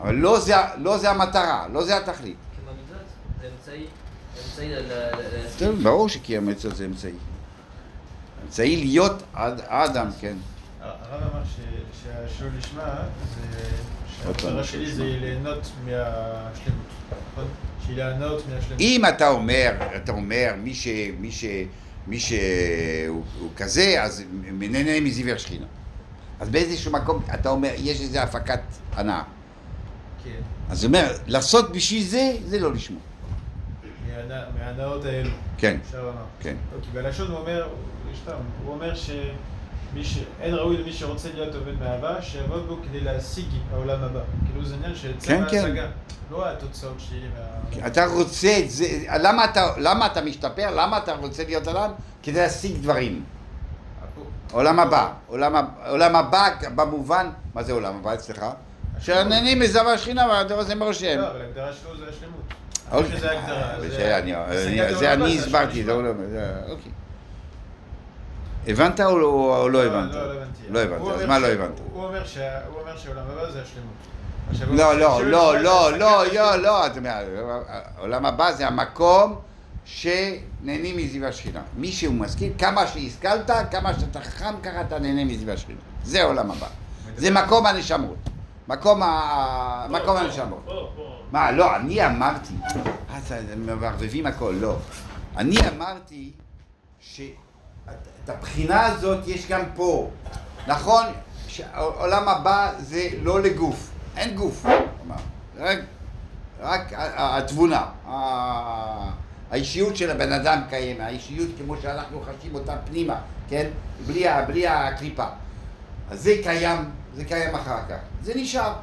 אבל לא זה, לא זה המטרה, לא זה התכלית. כמו מידות, זה אמצעי, אמצעי ל-. טוב, ברור שקיים עצות זה אמצעי. אמצעי להיות עד, האדם, כן. הרב אמר ש- שהשיעור לשמה שהמטרה שלי זה ליהנות מהשלמות, נכון? שהיא ליהנות מהשלמות. אם אתה אומר, אתה אומר, מי ש... מי ש... מי שהוא הוא כזה, אז מנהנה מזיו השכינה. אז באיזשהו מקום אתה אומר, יש איזו הפקת הנאה. כן. אז הוא אומר, לעשות בשביל זה, זה לא לשמוע. מההנאות האלו. כן. כן. אוקיי, בלשון הוא אומר, הוא אומר שמי ש... אין ראוי למי שרוצה להיות עובד מאהבה, שיעבוד בו כדי להשיג העולם הבא. כאילו זה עניין של כן, צמא כן. השגה. לא התוצאות שלי מה... אתה רוצה זה, למה אתה, למה אתה משתפר? למה אתה רוצה להיות אדם? כדי להשיג דברים. עולם הבא, עולם, עולם הבא במובן, מה זה עולם הבא אצלך? שהנהנים מזו השכינה והדור הזה מרושם. לא, אבל ההגדרה שלו זה השלמות. אוקיי. אה, זה- אני- הסברתי. זה לא, זה- אוקיי. הבנת או לא או לא הבנת? לא, לא הבנתי. לא הבנתי, אז מה ש- לא הבנת? הוא אומר שהעולם הבא זה השלמות. לא, לא, לא, לא, לא, לא. לא, העולם הבא זה המקום שנהנים מזיו השכינה. מי שהוא משכיל, כמה שהשכלת, כמה שאתה חכם, ככה אתה נהנה מזיו השכינה. זה העולם הבא. זה מקום הנשמות. מקום ה... מקום הנשמות. מה, לא, אני אמרתי, אז מערבבים הכל, לא. אני אמרתי שאת הבחינה הזאת יש גם פה. נכון שהעולם הבא זה לא לגוף, אין גוף, רק, רק התבונה, האישיות של הבן אדם קיימת, האישיות כמו שאנחנו חשים אותה פנימה, כן? בלי, בלי הקליפה. אז זה קיים, זה קיים אחר כך. זה נשאר.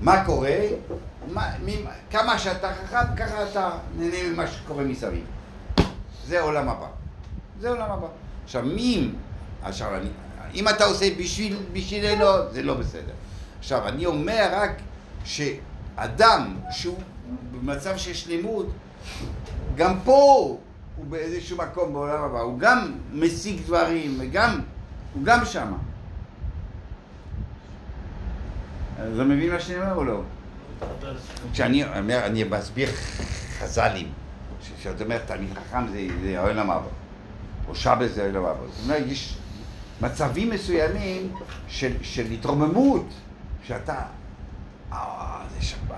מה קורה? מה, מ- כמה שאתה חכם, ככה אתה נהנה ממה שקורה מסביב. זה העולם הבא. זה עולם הבא. עכשיו, מי... עכשיו, אני, אם אתה עושה בשביל, בשבילנו, זה לא בסדר. עכשיו, אני אומר רק שאדם שהוא במצב של שלמות, גם פה הוא באיזשהו מקום בעולם הבא, הוא גם משיג דברים, וגם, הוא גם שמה. אז אתה מבין מה שאני אומר או לא? כשאני אומר, אני מסביר חז"לים, שאת אומרת תלמיד חכם זה, זה העולם הבא, או שבס זה הבא. זאת אומרת, יש מצבים מסוימים של, של התרוממות, שאתה, אה, זה שבת,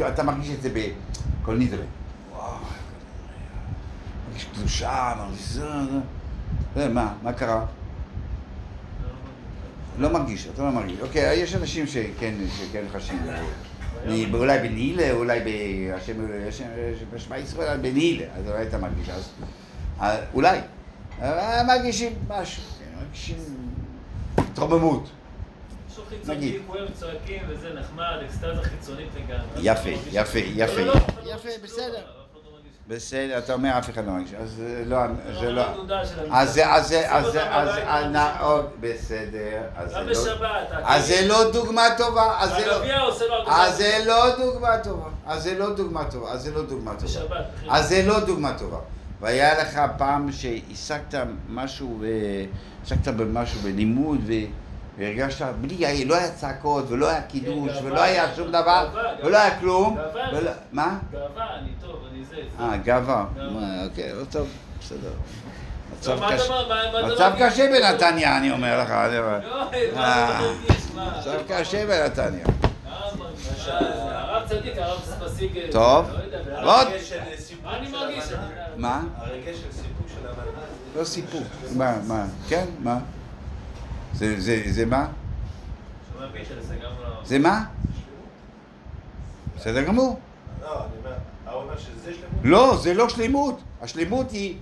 אה, אתה מרגיש את זה בכל. וואו, מרגיש קדושה, מרגיש זה, מה, מה קרה? לא מרגיש, אתה לא מרגיש. אוקיי, יש אנשים שכן, שכן חשים. אולי בנעילה, אולי בשמע ישראל, בנעילה, אז אולי אתה מרגיש, אז אה, אולי. מרגישים משהו, כן, מרגישים התרוממות. נגיד. יפה, לא יפה, יפה. לא, לא, לא יפה, בסדר. לא. בסדר, אתה אומר אף אחד לא מרגיש, אז לא, זה לא... לא אז זה, אז זה, אז זה, אז לא נאור, בסדר, אז זה לא... בשבת. אז זה לא דוגמה טובה, אז זה לא... לו הרגשה. אז זה לא דוגמה טובה, אז זה לא דוגמה טובה, אז זה לא דוגמה טובה. בשבת. אז זה לא דוגמה טובה. והיה לך פעם שהשגת משהו, אה, השגת במשהו בלימוד ו- והרגשת, בלי, לא היה צעקות ולא היה קידוש גאווה, ולא היה שום דבר גאווה, ולא גאווה. היה כלום. גאווה. ולא- מה? גאווה, אני טוב, אני זה. אה, גאווה. אוקיי, לא טוב, בסדר. מצב קשה- מצב? קשה בנתניה, אני אומר לך. לא, אה? מצב קשה בנתניה. הרב מרגיש, אה, הרב צדיק, הרב ספסיג. טוב. לא עוד. סיפוק מה אני מרגיש? מה? הרגש של סיפוק של הבנה. לא סיפור. מה, מה? כן, מה? זה, זה, זה מה? זה לא... מה? בסדר גמור. לא. לא, זה לא שלמות. השלמות היא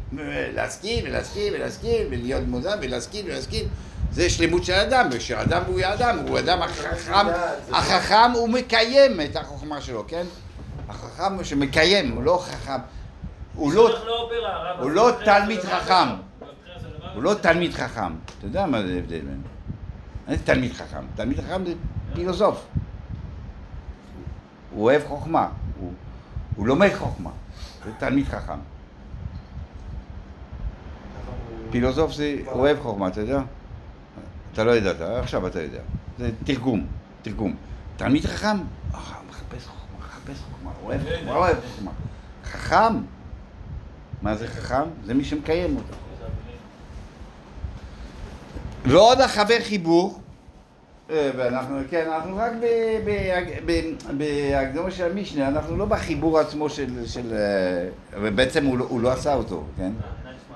להשכיל ולהשכיל ולהשכיל ולהיות מודע ולהשכיל ולהשכיל. זה שלמות של אדם, ושאדם הוא אדם, הוא אדם החכם, החכם הוא מקיים את החוכמה שלו, כן? החכם שמקיים, הוא לא חכם, הוא לא, לא מבחינת תלמיד חכם. הוא לא תלמיד חכם. אתה יודע מה זה ההבדל בין? מה זה תלמיד חכם? תלמיד חכם זה פילוסוף. הוא אוהב חוכמה, הוא, לומד חוכמה. זה תלמיד חכם. פילוסוף זה אוהב חוכמה, אתה יודע? אתה לא ידעת, עכשיו אתה יודע. זה תרגום, תרגום. תלמיד חכם, אה, מחפש חוכמה, מחפש חוכמה, אוהב חוכמה, אוהב חוכמה. חכם, מה זה חכם? זה מי שמקיים אותו. ועוד החבר חיבור, אה, ואנחנו, כן, אנחנו רק ב- ב- ב- בהקדומה של המשנה, אנחנו לא בחיבור עצמו של, של אה, ובעצם הוא, לא- הוא לא עשה אותו, כן?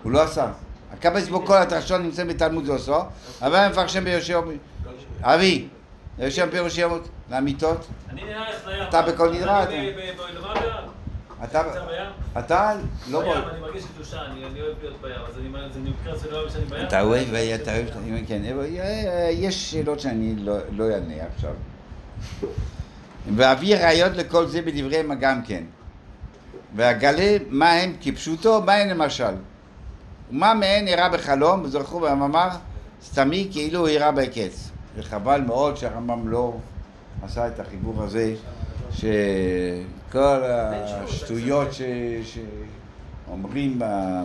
הוא לא עשה. הקב"ס בו כל התרשון נמצא בתלמוד עשו, אבל הם מפרשם ביהושע, אבי, יהושע פירוש ימות, לאמיתות. אתה בכל נדרה, אני ב- ב- באילמה בים. אתה? אתה לא בים. אני מרגיש קדושה, אני אוהב להיות בים, אז אני אומר, זה מבחינת זה לא אוהב שאני בים. אתה אוהב, אתה אוהב, כן, אבל יש שאלות שאני לא לא אענה עכשיו. ואביא ראיות לכל זה בדברי מה גם כן. ואגלה מה הם כפשוטו, מה הם למשל. ומה מהן אירע בחלום, וזכרו במאמר, סתמי כאילו הוא אירע בקץ. וחבל מאוד שהרמב"ם לא עשה את החיבור הזה, שכל השטויות. שאומרים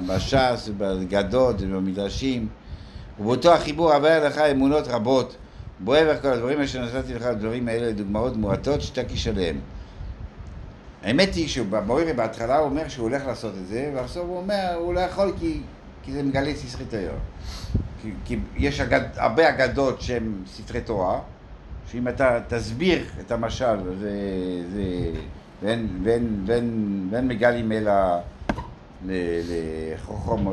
בש"ס ובגדות ובמדרשים, ובאותו החיבור עבר לך אמונות רבות. בוער כל הדברים אשר נתתי לך הדברים האלה לדוגמאות מועטות שתקיש עליהם. האמת היא שבמוירי בהתחלה הוא אומר שהוא הולך לעשות את זה, ועכשיו הוא אומר, הוא לא יכול כי, כי זה מגלה ספרי תורה. כי, כי יש אגד, הרבה אגדות שהן ספרי תורה, שאם אתה תסביר את המשל, זה, זה, ואין, ואין, ואין, ואין מגלים אלא לחוכם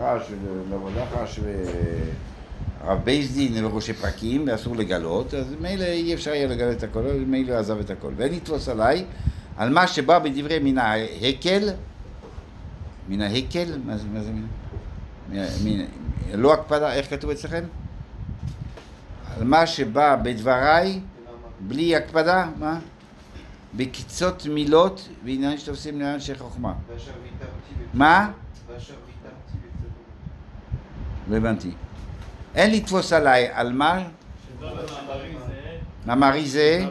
רש ולמולחש הרב בייס דין וראשי פרקים, ואסור לגלות, אז מילא אי אפשר יהיה לגלות את הכל, מילא עזב את הכל. ואין יתפוס עליי על מה שבא בדברי מן ההקל, מן ההקל, מה זה, מה זה? מן, לא הקפדה, איך כתוב אצלכם? על מה שבא בדבריי, בלי הקפדה, מה? בקיצות מילות ועניינים שתופסים לעניין של חוכמה. ויתרתי. מה? ויתרתי. לא הבנתי. אין לתפוס עליי, על מה? מאמרי זה?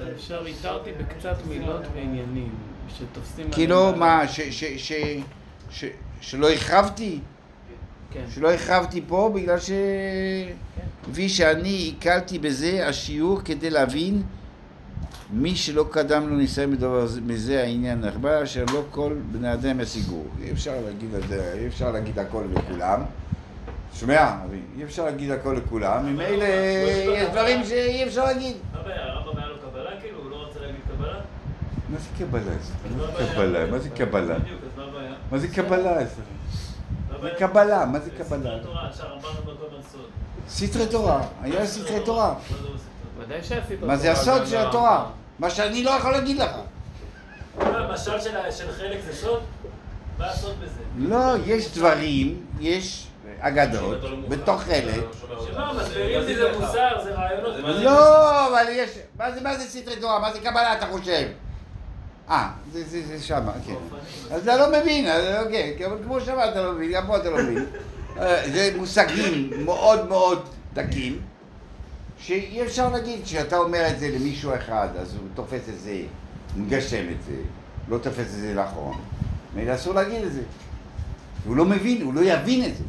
ואפשר איתרתי בקצת מילות ועניינים, שתופסים... כאילו, מה, ש- ש- ש- ש- שלא הרחבתי? כן. שלא הרחבתי פה בגלל ש... כפי שאני הקלתי בזה השיעור כדי להבין מי שלא קדם לו ניסיון בדבר זה- מזה העניין נחבא אשר לא כל בני אדם ישיגו. אי אפשר להגיד, את זה, אי אפשר להגיד הכל לכולם. שומע? אי אפשר להגיד הכל לכולם. ממילא יש דברים שאי אפשר להגיד. מה הבעיה? הרמב"ם היה לו קבלה כאילו? לא קבלה? מה זה קבלה? מה? זה קבלה? מה זה קבלה? מה זה קבלה? זה מה זה ספרי קבלה? התורה, שהרמב"ם אומר כל הזמן סוד. סתרי תורה, היה סתרי תורה. זה לא מה זה הסוד של התורה? מה שאני לא יכול להגיד לך. המשל של חלק זה סוד? מה הסוד בזה? לא, יש דברים, יש אגדות, בתוך אלה. שמה, מסבירים לי זה מוסר, זה רעיונות. לא, אבל יש... מה זה, מה זה סתרי תורה? מה זה קבלה, אתה חושב? אה, זה, זה, זה שמה, כן. אז אתה לא מבין, אוקיי, אבל כמו שאמרת, אתה לא מבין, גם פה אתה לא מבין. אה, זה מושגים מאוד מאוד דקים, שאי אפשר להגיד שאתה אומר את זה למישהו אחד, אז הוא תופס את זה, מגשם את זה, לא תופס את זה נכון, מילא אסור להגיד את זה. הוא לא מבין, הוא לא יבין את זה.